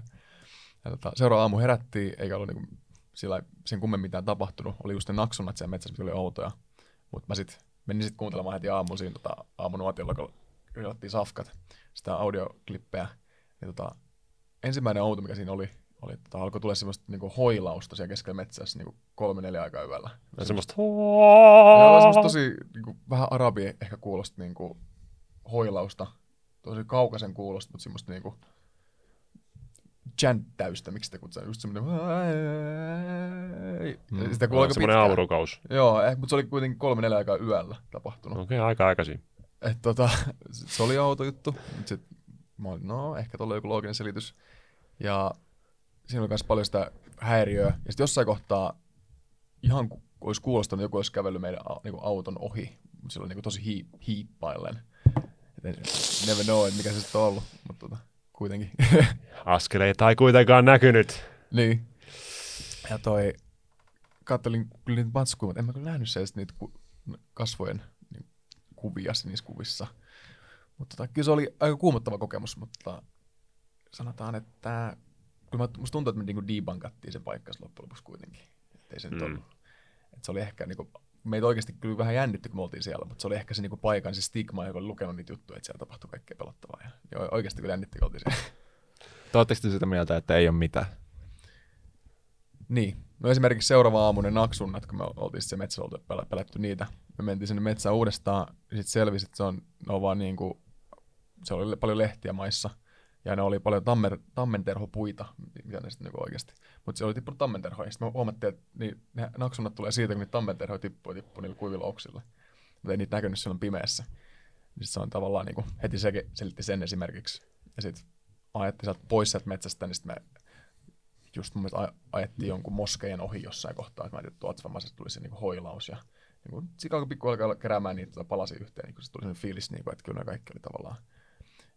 Ja tota, seuraava aamu herättiin, eikä ollut niinku, sillä sen kummen mitään tapahtunut. Oli just ne naksunnat siellä metsässä, mitkä oli outoja. Mutta mä sitten menin sitten kuuntelemaan heti aamulla siinä tota, aamunuotiolla, kun ylättiin safkat, sitä audioklippejä. Ja tota, ensimmäinen outo, mikä siinä oli, oli tota, alkoi tulla semmoista niinku hoilausta siellä keskellä metsässä niinku kolme neljä aikaa yöllä. Ja semmoista... Joo, semmoista tosi niinku, vähän arabi ehkä kuulosta niinku, hoilausta. Tosi kaukaisen kuulosta, mutta semmoista niinku, jänttäystä, miksi sitä kutsutaan, just semmoinen... Mm. Sitä kuuluu semmoinen aurukaus. Joo, eh, mutta se oli kuitenkin kolme neljä aikaa yöllä tapahtunut. Okei, okay, aika aikaisin. Et, tota, se oli auto juttu, mutta sit mä olin, no ehkä tuolla joku looginen selitys. Ja siinä oli myös paljon sitä häiriöä. Ja sitten jossain kohtaa ihan olisi kuulostanut, joku olisi kävellyt meidän niin auton ohi. Sillä oli niin tosi hiip, hiippaillen. Never know, että mikä se sitten on ollut. Mutta tota, kuitenkin. *laughs* Askeleita ei kuitenkaan näkynyt. Niin. Ja toi, kattelin kyllä niitä matskuja, mutta en mä kyllä nähnyt se niitä ku, kasvojen niin, kuvia niissä kuvissa. Mutta tota, kyllä se oli aika kuumottava kokemus, mutta sanotaan, että kyllä musta tuntuu, että me niinku debunkattiin sen paikka loppujen lopuksi kuitenkin. Että ei se mm. nyt ollut. Et se oli ehkä niinku, meitä oikeasti kyllä vähän jännitti, kun me oltiin siellä, mutta se oli ehkä se niinku paikan se stigma, joka oli lukenut niitä juttuja, että siellä tapahtui kaikkea pelottavaa. Ja, ja oikeasti kyllä jännitti, kun oltiin siellä. *laughs* Oletteko sitä mieltä, että ei ole mitään? Niin. No esimerkiksi seuraava aamu ne naksunnat, kun me oltiin se metsäolta pelätty niitä. Me mentiin sinne metsään uudestaan, ja sitten selvisi, että se on, ne on vaan niin kuin, se oli paljon lehtiä maissa, ja ne oli paljon tammer, tammenterhopuita, mitä ne sitten niin oikeasti. Mutta se oli tippunut tammenterhoja, ja sitten me huomattiin, että niin, ne naksunnat tulee siitä, kun niitä tammenterhoja tippuu, tippuu niillä kuivilla oksilla. Mutta ei niitä näkynyt silloin pimeässä. Niin se on tavallaan niin kuin, heti se selitti sen esimerkiksi. Ja sitten ajettiin sieltä pois sieltä metsästä, niin sitten me just mun mielestä ajettiin jonkun moskeijan ohi jossain kohtaa, että mä ajattelin, että tuotsvammaisesta tuli se niin kuin hoilaus. Ja niin sitten alkoi pikku alkaa keräämään niitä tota palasi yhteen, niin kuin se tuli sellainen fiilis, niin kuin, että kyllä ne kaikki oli tavallaan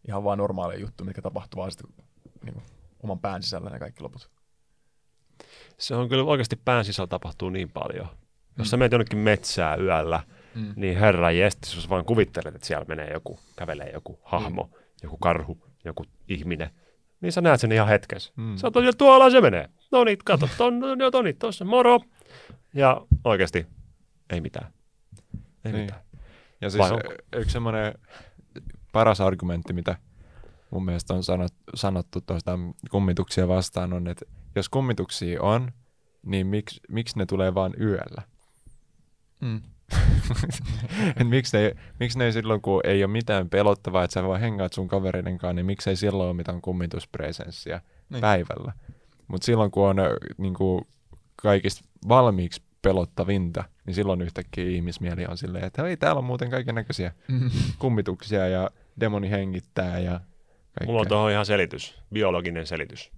ihan vaan normaaleja juttuja, mitkä tapahtuu vaan sitten niin kuin, oman pään sisällä ne kaikki loput. Se on kyllä oikeasti pään sisällä tapahtuu niin paljon. Jos mm. sä menet jonnekin metsää yöllä, mm. niin herra jestis, jos vaan kuvittelet, että siellä menee joku, kävelee joku hahmo, mm. joku karhu, joku ihminen, niin sä näet sen ihan hetkessä. Mm. Sä oot tuolla se menee. No niin, kato, ton, no, toni, tossa, moro. Ja oikeasti ei mitään. Ei niin. mitään. Ja siis yksi semmoinen paras argumentti, mitä mun mielestä on sanot, sanottu tuosta kummituksia vastaan, on, että jos kummituksia on, niin miksi, miksi ne tulee vain yöllä? Mm. *laughs* miksi, ne, miksi ne silloin, kun ei ole mitään pelottavaa, että sä vaan hengaat sun kavereiden kanssa, niin miksei silloin ole mitään kummituspresenssiä niin. päivällä. Mutta silloin, kun on niin kuin, kaikista valmiiksi pelottavinta, niin silloin yhtäkkiä ihmismieli on silleen, että hei, täällä on muuten kaiken näköisiä mm. kummituksia ja demoni hengittää ja kaikkea. Mulla on tuohon ihan selitys, biologinen selitys.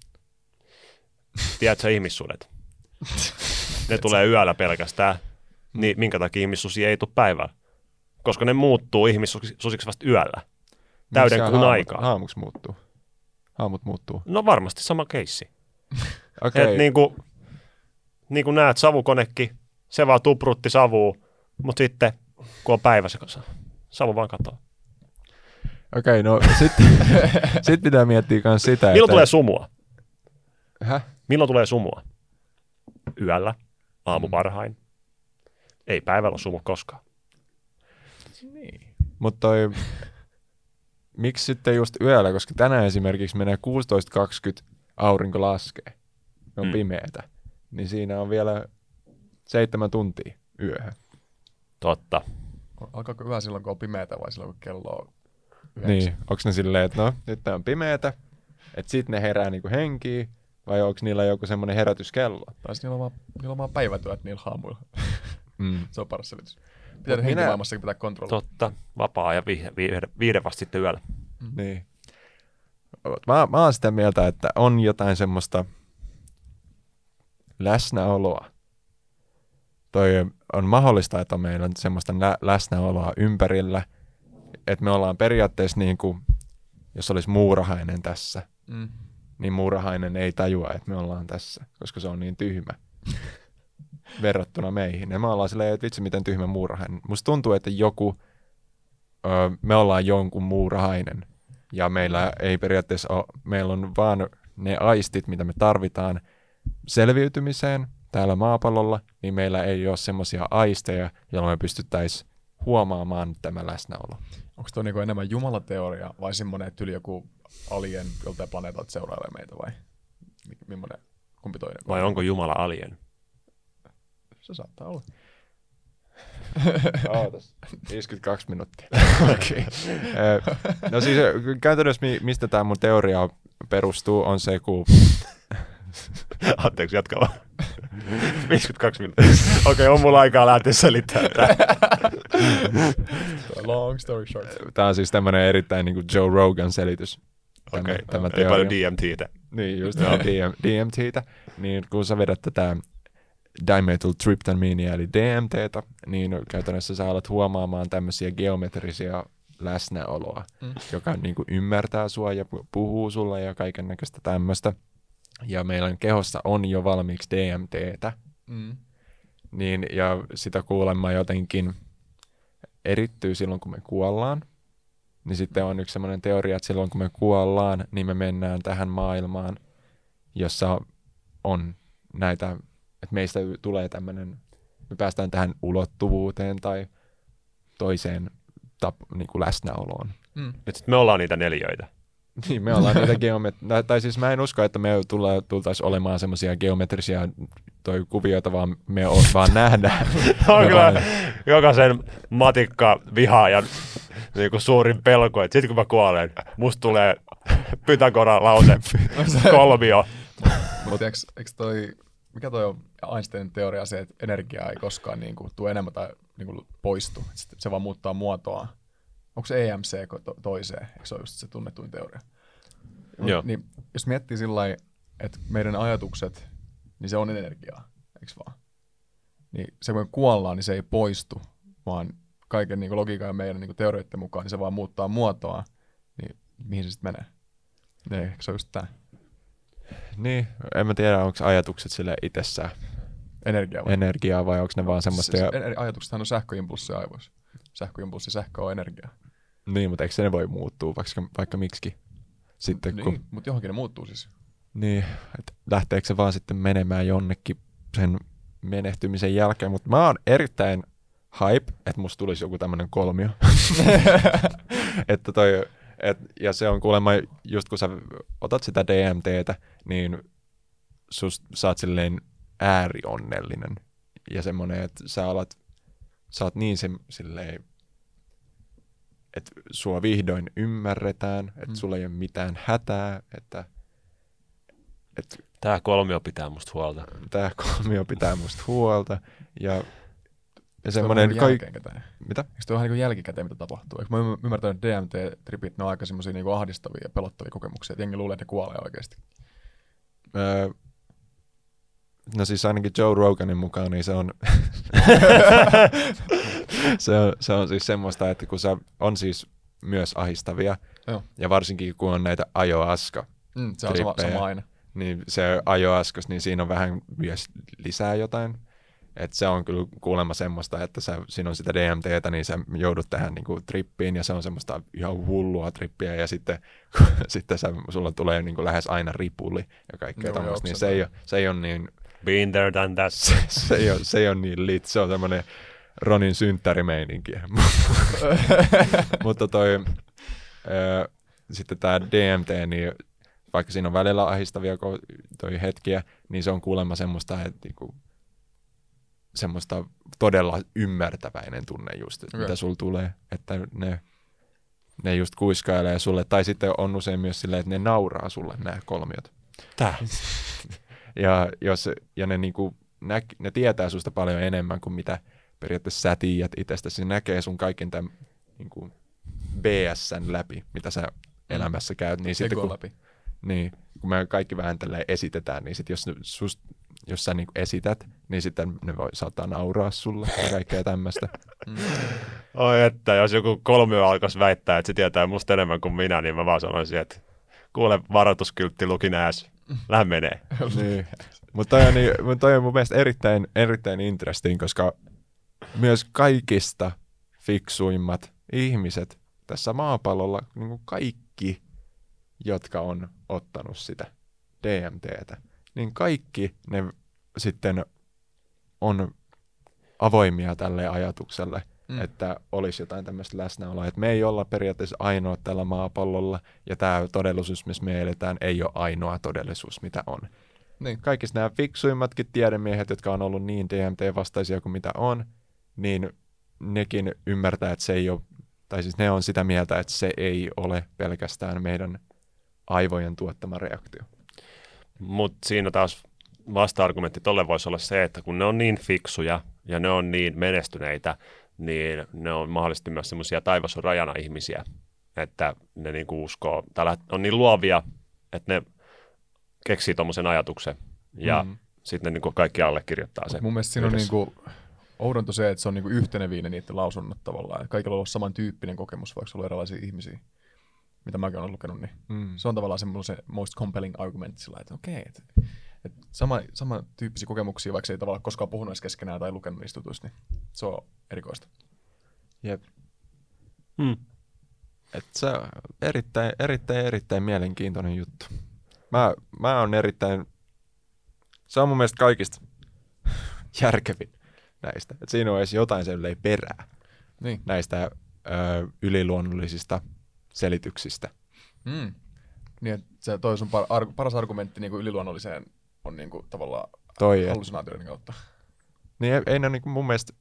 Tiedätkö ihmissuudet? ne tulee yöllä pelkästään. Niin minkä takia ihmissusi ei tule päivällä? Koska ne muuttuu ihmissusiksi vasta yöllä. Täyden kuun aikaa. Haamuksi muuttuu. Haamut muuttuu. No varmasti sama keissi. *laughs* okay. Et niin kuin, niin kuin näet savukonekki, se vaan tuprutti savuu, mutta sitten kun on päivä, se savu vaan katoaa. Okei, okay, no *laughs* sitten sit pitää miettiä myös sitä, Milloin että... tulee sumua? Häh? Milloin tulee sumua? Yöllä, aamu varhain. Ei päivällä sumu koskaan. Niin. Mutta toi, miksi sitten just yöllä, koska tänään esimerkiksi menee 16.20 aurinko laskee, on Mm. mm. pimeätä, niin siinä on vielä seitsemän tuntia yöhön. Totta. Alkaako yhä silloin, kun on pimeätä vai silloin, kun kello on yhdeksän? Niin, onko ne silleen, että no, nyt tää on pimeätä, että sit ne herää niinku henkiin, vai onko niillä joku semmoinen herätyskello? Tai sitten niillä on vaan, niillä on vaan päivätyöt niillä haamuilla. *laughs* Mm. Se on paras selitys. Pitää minä... henkimaailmassakin pitää kontrolloida. Totta. Vapaa ja viihde, viihde, viihde vasta sitten yöllä. Niin. Mä, mä oon sitä mieltä, että on jotain semmoista läsnäoloa. Toi on mahdollista, että meillä on semmoista lä- läsnäoloa ympärillä, että me ollaan periaatteessa niin kuin, jos olisi muurahainen tässä, Mm. niin muurahainen ei tajua, että me ollaan tässä, koska se on niin tyhmä *laughs* verrattuna meihin. Ja me ollaan silleen, että vitsi miten tyhmä muurahainen. Musta tuntuu, että joku, ö, me ollaan jonkun muurahainen. Ja meillä ei periaatteessa ole, meillä on vaan ne aistit, mitä me tarvitaan selviytymiseen täällä maapallolla, niin meillä ei ole semmoisia aisteja, joilla me pystyttäisiin huomaamaan tämä läsnäolo. Onko tuo niinku enemmän jumalateoria vai semmoinen, että yli joku alien joltain planeetalta seurailee meitä vai mi- millainen, kumpi toinen? Vai onko Jumala alien? Se saattaa olla. Ootas. 52 minuuttia. *laughs* okay. no siis käytännössä mi- mistä tämä mun teoria perustuu on se, kun *laughs* Anteeksi, jatka vaan. *laughs* 52 minuuttia. *laughs* Okei, okay, on mulla aikaa lähteä selittämään. Long story short. tämä on siis tämmöinen erittäin niin kuin Joe Rogan selitys. Okei, tämä ei paljon. DMTtä. Niin, just DM, DMTtä. Niin kun sä vedät tätä dimethyltryptamiinia eli DMTtä, niin käytännössä sä alat huomaamaan tämmöisiä geometrisia läsnäoloa, Mm. joka niin kuin ymmärtää sua ja pu- puhuu sulle ja kaiken näköistä tämmöistä. Ja meillä kehossa on jo valmiiksi DMTtä, Mm. niin, ja sitä kuulemma jotenkin erittyy silloin, kun me kuollaan. Niin sitten on yksi semmoinen teoria, että silloin kun me kuollaan, niin me mennään tähän maailmaan, jossa on näitä, että meistä tulee tämmöinen, me päästään tähän ulottuvuuteen tai toiseen tap, niin kuin läsnäoloon. Mm. Nyt sit me ollaan niitä neljöitä. *laughs* Niin, me ollaan niitä geomet- tai siis mä en usko, että me tultaisiin olemaan semmoisia geometrisia toi kuvioita, vaan me o- vaan nähdään. *laughs* on Me kyllä vaan- jokaisen matikka vihaajan niin kuin suurin pelko, että sitten kun mä kuolen, musta tulee Pythagoran lause *laughs* kolmio. Mutta eikö, eikö toi, mikä toi on Einsteinin teoria se, että energia ei koskaan niin kuin, tule enemmän tai niin kuin, poistu, se vaan muuttaa muotoa. Onko se EMC to- toiseen? Eikö se ole just se tunnetuin teoria? Joo. Niin, jos miettii sillä että meidän ajatukset, niin se on energiaa, eikö vaan? Niin se kun me kuollaan, niin se ei poistu, vaan kaiken niin logiikan ja meidän niin teorioiden mukaan, niin se vaan muuttaa muotoa, niin mihin se sitten menee? Niin, eikö se ole just tämä niin, en mä tiedä, onko ajatukset sille itsessään energia vai? energiaa vai onko ne vaan semmoista. Se, Ja, ajatuksethan on sähköimpulssi aivoissa. Sähköimpulssi, sähkö on energiaa. Niin, mutta eikö se ne voi muuttua vaikka, vaikka miksi? Sitten kun, Niin, mutta johonkin ne muuttuu siis. niin, että lähteekö se vaan sitten menemään jonnekin sen menehtymisen jälkeen, mutta mä oon erittäin hype, että musta tulisi joku tämmönen kolmio. *laughs* että toi, et, ja se on kuulemma, just kun sä otat sitä DMTtä, niin sus, sä oot silleen äärionnellinen. Ja semmonen, että sä alat, sä oot niin se, silleen, että sua vihdoin ymmärretään, että Mm. sulla ei ole mitään hätää, että, että Tää kolmio pitää musta huolta. tämä kolmio pitää musta huolta. Ja, ja Se semmoinen... on Koi... jälkeenkäteen. Mitä? Eikö toi vähän niin jälkikäteen, mitä tapahtuu? Eikö mä ymmärtänyt, että DMT-tripit, ne on aika semmoisia niin ahdistavia ja pelottavia kokemuksia, että jengi luulee, että ne kuolee oikeasti. Öö, no siis ainakin Joe Roganin mukaan, niin se on, *laughs* se on, se on siis semmoista, että kun se on siis myös ahistavia, Joo. ja varsinkin kun on näitä ajoaska, Mm, se on sama, sama aina. niin se ajoaskas, niin siinä on vähän myös lisää jotain. Et se on kyllä kuulemma semmoista, että sä, siinä on sitä DMTtä, niin sä joudut tähän niinku trippiin, ja se on semmoista ihan hullua trippiä, ja sitten, *laughs* sitten sä, sulla tulee niinku lähes aina ripuli ja kaikkea Joo, tämmöistä, niin se ei, ole, se ei ole niin Been there, done that. *laughs* se ei ole, se ei ole niin lit, se on semmoinen Ronin synttärimeininkiä. *laughs* Mutta toi, ö, sitten tämä DMT, niin vaikka siinä on välillä ahistavia toi hetkiä, niin se on kuulemma semmoista, että niinku, semmoista todella ymmärtäväinen tunne just, että Okei. mitä sulla tulee, että ne, ne just kuiskailee sulle, tai sitten on usein myös silleen, että ne nauraa sulle nämä kolmiot. Tää. *laughs* Ja, jos, ja ne, niinku, näk, ne tietää susta paljon enemmän kuin mitä periaatteessa sä tiedät itsestäsi. Se näkee sun kaiken tämän niinku, BSn läpi, mitä sä elämässä käyt. Niin sitten kun, läpi. niin, kun me kaikki vähän tälleen esitetään, niin sit jos, sust, jos sä niinku esität, niin sitten ne voi saattaa nauraa sulle ja kaikkea tämmöistä. *laughs* Oi että, jos joku kolmio alkaisi väittää, että se tietää musta enemmän kuin minä, niin mä vaan sanoisin, että kuule varoituskyltti lukin ääs. Lähde menee. *laughs* niin. Mutta toi, niin, toi on mun mielestä erittäin, erittäin interesting, koska myös kaikista fiksuimmat ihmiset tässä maapallolla, niin kuin kaikki, jotka on ottanut sitä DMTtä, niin kaikki ne sitten on avoimia tälle ajatukselle, Mm. että olisi jotain tämmöistä läsnäoloa. Että me ei olla periaatteessa ainoa tällä maapallolla, ja tämä todellisuus, missä me eletään, ei ole ainoa todellisuus, mitä on. Niin. Kaikista nämä fiksuimmatkin tiedemiehet, jotka on ollut niin DMT-vastaisia kuin mitä on, niin nekin ymmärtää, että se ei ole, tai siis ne on sitä mieltä, että se ei ole pelkästään meidän aivojen tuottama reaktio. Mutta siinä taas vasta-argumentti tolle voisi olla se, että kun ne on niin fiksuja ja ne on niin menestyneitä, niin ne on mahdollisesti myös semmoisia taivas on rajana ihmisiä, että ne niinku uskoo, tai on niin luovia, että ne keksii tuommoisen ajatuksen ja mm. Sitten ne niinku kaikki allekirjoittaa sen. Mut mun mielestä siinä on yhdessä. niinku, oudonta se, että se on niinku yhteneviin ne niiden lausunnot tavallaan. Kaikilla on ollut samantyyppinen kokemus, vaikka sulla on erilaisia ihmisiä, mitä mäkin olen lukenut. Niin Mm. se on tavallaan semmoinen se most compelling argument sillä että okei, okay, että et sama, sama tyyppisiä kokemuksia, vaikka ei tavallaan koskaan puhunut edes keskenään tai lukenut niistä jutuista, niin se on erikoista. Jep. Mm. Et se on erittäin, erittäin, erittäin mielenkiintoinen juttu. Mä, mä on erittäin, se on mun mielestä kaikista *laughs* järkevin näistä. Et siinä on edes jotain sen perää Niin. näistä ö, yliluonnollisista selityksistä. Mm. Niin, se toi sun par, ar, paras argumentti niin yliluonnolliseen on niin kuin, tavallaan Toi, hallusinaatioiden kautta. niin ei, ei ne niinku mun mielestä,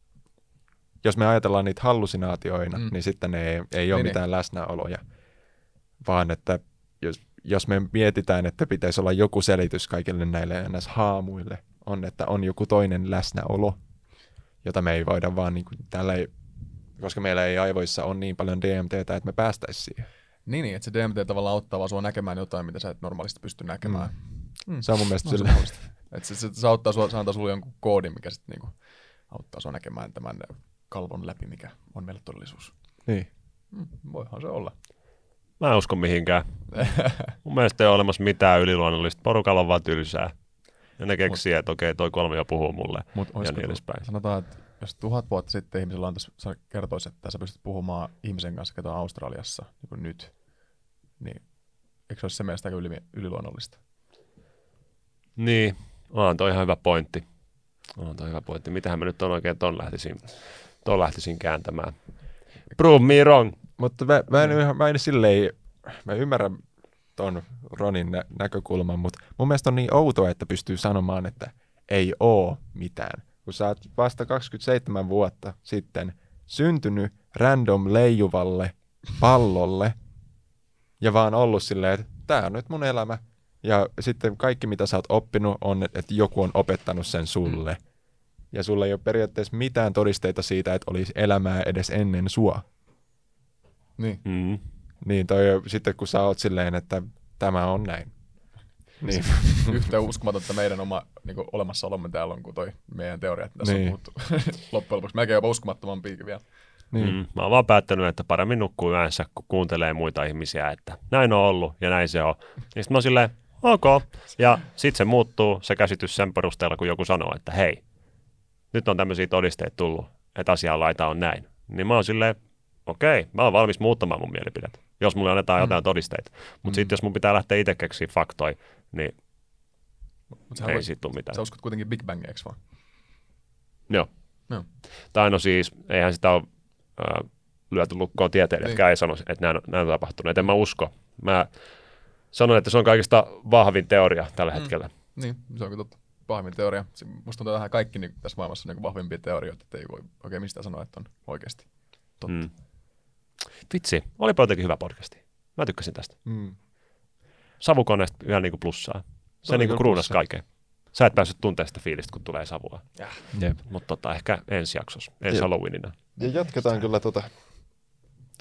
jos me ajatellaan niitä hallusinaatioina, Mm. niin sitten ne ei, ei ole Niin, mitään läsnäoloja, vaan että jos, jos me mietitään, että pitäisi olla joku selitys kaikille näille ns. haamuille, on, että on joku toinen läsnäolo, jota me ei voida vaan niin kuin, tällä ei, koska meillä ei aivoissa on niin paljon DMTtä, että me päästäisiin siihen. Niin, niin, että se DMT tavallaan auttaa vaan sua näkemään jotain, mitä sä et normaalisti pysty näkemään. Mm. Se on mun mielestä No, se sille, on mahdollista. *laughs* Et se, se, se, auttaa sua, se antaa sulle jonkun koodin, mikä sitten niinku auttaa sua näkemään tämän kalvon läpi, mikä on meille todellisuus. niin. Mm, voihan se olla. Mä en usko mihinkään. *laughs* Mun mielestä ei ole olemassa mitään yliluonnollista. Porukalla on vaan tylsää. Ja ne keksii, että okei, toi kolmio puhuu mulle. Mut ja niin edespäin. Sanotaan, että jos tuhat vuotta sitten ihmisellä on tässä, sä kertoisi, että sä pystyt puhumaan ihmisen kanssa, ketä on Australiassa, niin kuin nyt, niin eikö se olisi se mielestä aika yli, yliluonnollista? Niin, on toi ihan hyvä pointti. On toi hyvä pointti. Mitähän mä nyt on oikein ton lähtisin, ton lähtisin kääntämään. Prove me wrong. Mutta mä, mä, en, ihan- mä en silleen, mä ymmärrän ton Ronin nä- näkökulman, mutta mun mielestä on niin outoa, että pystyy sanomaan, että ei oo mitään. Kun sä oot vasta 27 vuotta sitten syntynyt random leijuvalle pallolle ja vaan ollut silleen, että tää on nyt mun elämä. Ja sitten kaikki, mitä sä oot oppinut, on, että joku on opettanut sen sulle. Ja sulla ei ole periaatteessa mitään todisteita siitä, että olisi elämää edes ennen sua. Niin. Mm. Niin, toi, sitten kun sä oot silleen, että tämä on näin. Niin, *laughs* Yhtä *laughs* uskomatonta meidän oma niin kuin, olemassaolomme täällä on kuin toi meidän teoria, että tässä Niin. on puhuttu *laughs* loppujen lopuksi. Melkein jopa uskomattomampiikin vielä. niin. Mm. Mä oon vaan päättänyt, että paremmin nukkuu yönsä, kun kuuntelee muita ihmisiä, että näin on ollut ja näin se on. Niin sit mä oon silleen, ok. Ja sit se muuttuu, se käsitys sen perusteella, kun joku sanoo, että hei, nyt on tämmöisiä todisteita tullut, että asianlaita on näin. Niin mä oon silleen, okei, mä oon valmis muuttamaan mun mielipidettä, jos mulle annetaan Mm. jotain todisteita. Mutta Mm. sitten jos mun pitää lähteä itse keksiä faktoja, niin Mut ei voit, siitä tule mitään. sä uskot kuitenkin Big Bang, eikö vaan? Joo. Joo. Tai no siis, eihän sitä ole äh, lyöty lukkoon tieteilijätkään, ei sano, että näin, näin on tapahtunut. En mä usko. Mä sanon, että se on kaikista vahvin teoria tällä Mm. hetkellä. Niin, se on kyllä totta. Vahvin teoria. Se- Musta tuntuu tähän kaikki niin tässä maailmassa on niin vahvimpia teorioita, että ei voi oikein mistään sanoa, että on oikeasti. Totta. Mm. Vitsi, olipa jotenkin hyvä podcasti. Mä tykkäsin tästä. Mm. Savukoneesta vielä niinku plussaa. Se niinku kyllä kruunas kaiken. Sä et päässyt tuntemaan sitä fiilistä, kun tulee savua. Mutta tota, ehkä ensi jaksossa, ensi. Halloweenina. Ja jatketaan kyllä tuota,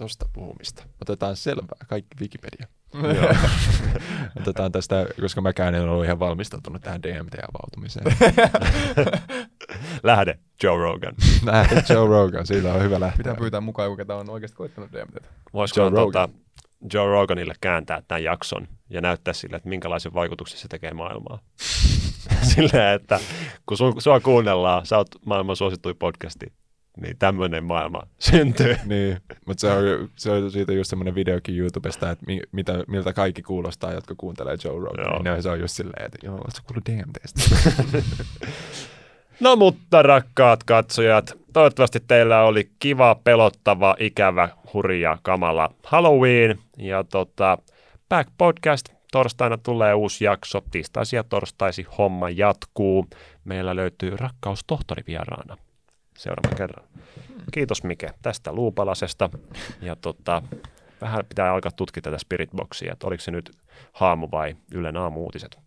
tosta puhumista. Otetaan selvää, kaikki Wikipedia. *laughs* Otetaan tästä, koska mäkään en ollut ihan valmistautunut tähän DMT-avautumiseen. *laughs* Lähde, Joe Rogan. *laughs* Lähde Joe Rogan, siitä on hyvä lähteä. Pitää pyytää mukaan joku, ketä on oikeasti koittanut DMTtä. Voisiko Joe Joe, Rogan. tota, Joe Roganille kääntää tämän jakson ja näyttää sille, että minkälaisen vaikutuksen se tekee maailmaa. Silleen, että kun sun, sua kuunnellaan, sä oot maailman suosittuin podcasti, niin tämmöinen maailma syntyy. *laughs* Niin, mutta se on, se on siitä just semmoinen videokin YouTubesta, että mi, mitä, miltä kaikki kuulostaa, jotka kuuntelee Joe Rogan. Niin se on just silleen, että joo, ootko kuullut DMTstä? *laughs* No mutta rakkaat katsojat, toivottavasti teillä oli kiva, pelottava, ikävä, hurja, kamala Halloween. Ja tota, Back Podcast, torstaina tulee uusi jakso, tiistaisin ja torstaisi homma jatkuu. Meillä löytyy rakkaustohtori vieraana seuraavan kerran. Kiitos Mike tästä luupalasesta. Ja tota, vähän pitää alkaa tutkia tätä Spiritboxia, että oliko se nyt haamu vai Ylen aamu-uutiset.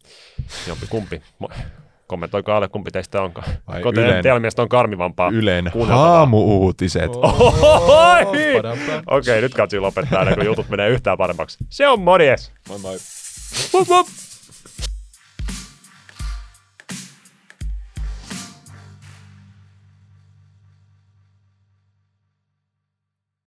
Jompi kumpi. Kommentoikaa alle, kumpi teistä onkaan. Vai Kun te- Ylen- teidän mielestä on karmivampaa. Ylen haamu-uutiset. *laughs* Okei, nyt katsoin lopettaa kuin jutut menee yhtään paremmaksi. Se on morjes! Moi moi. Wup, wup.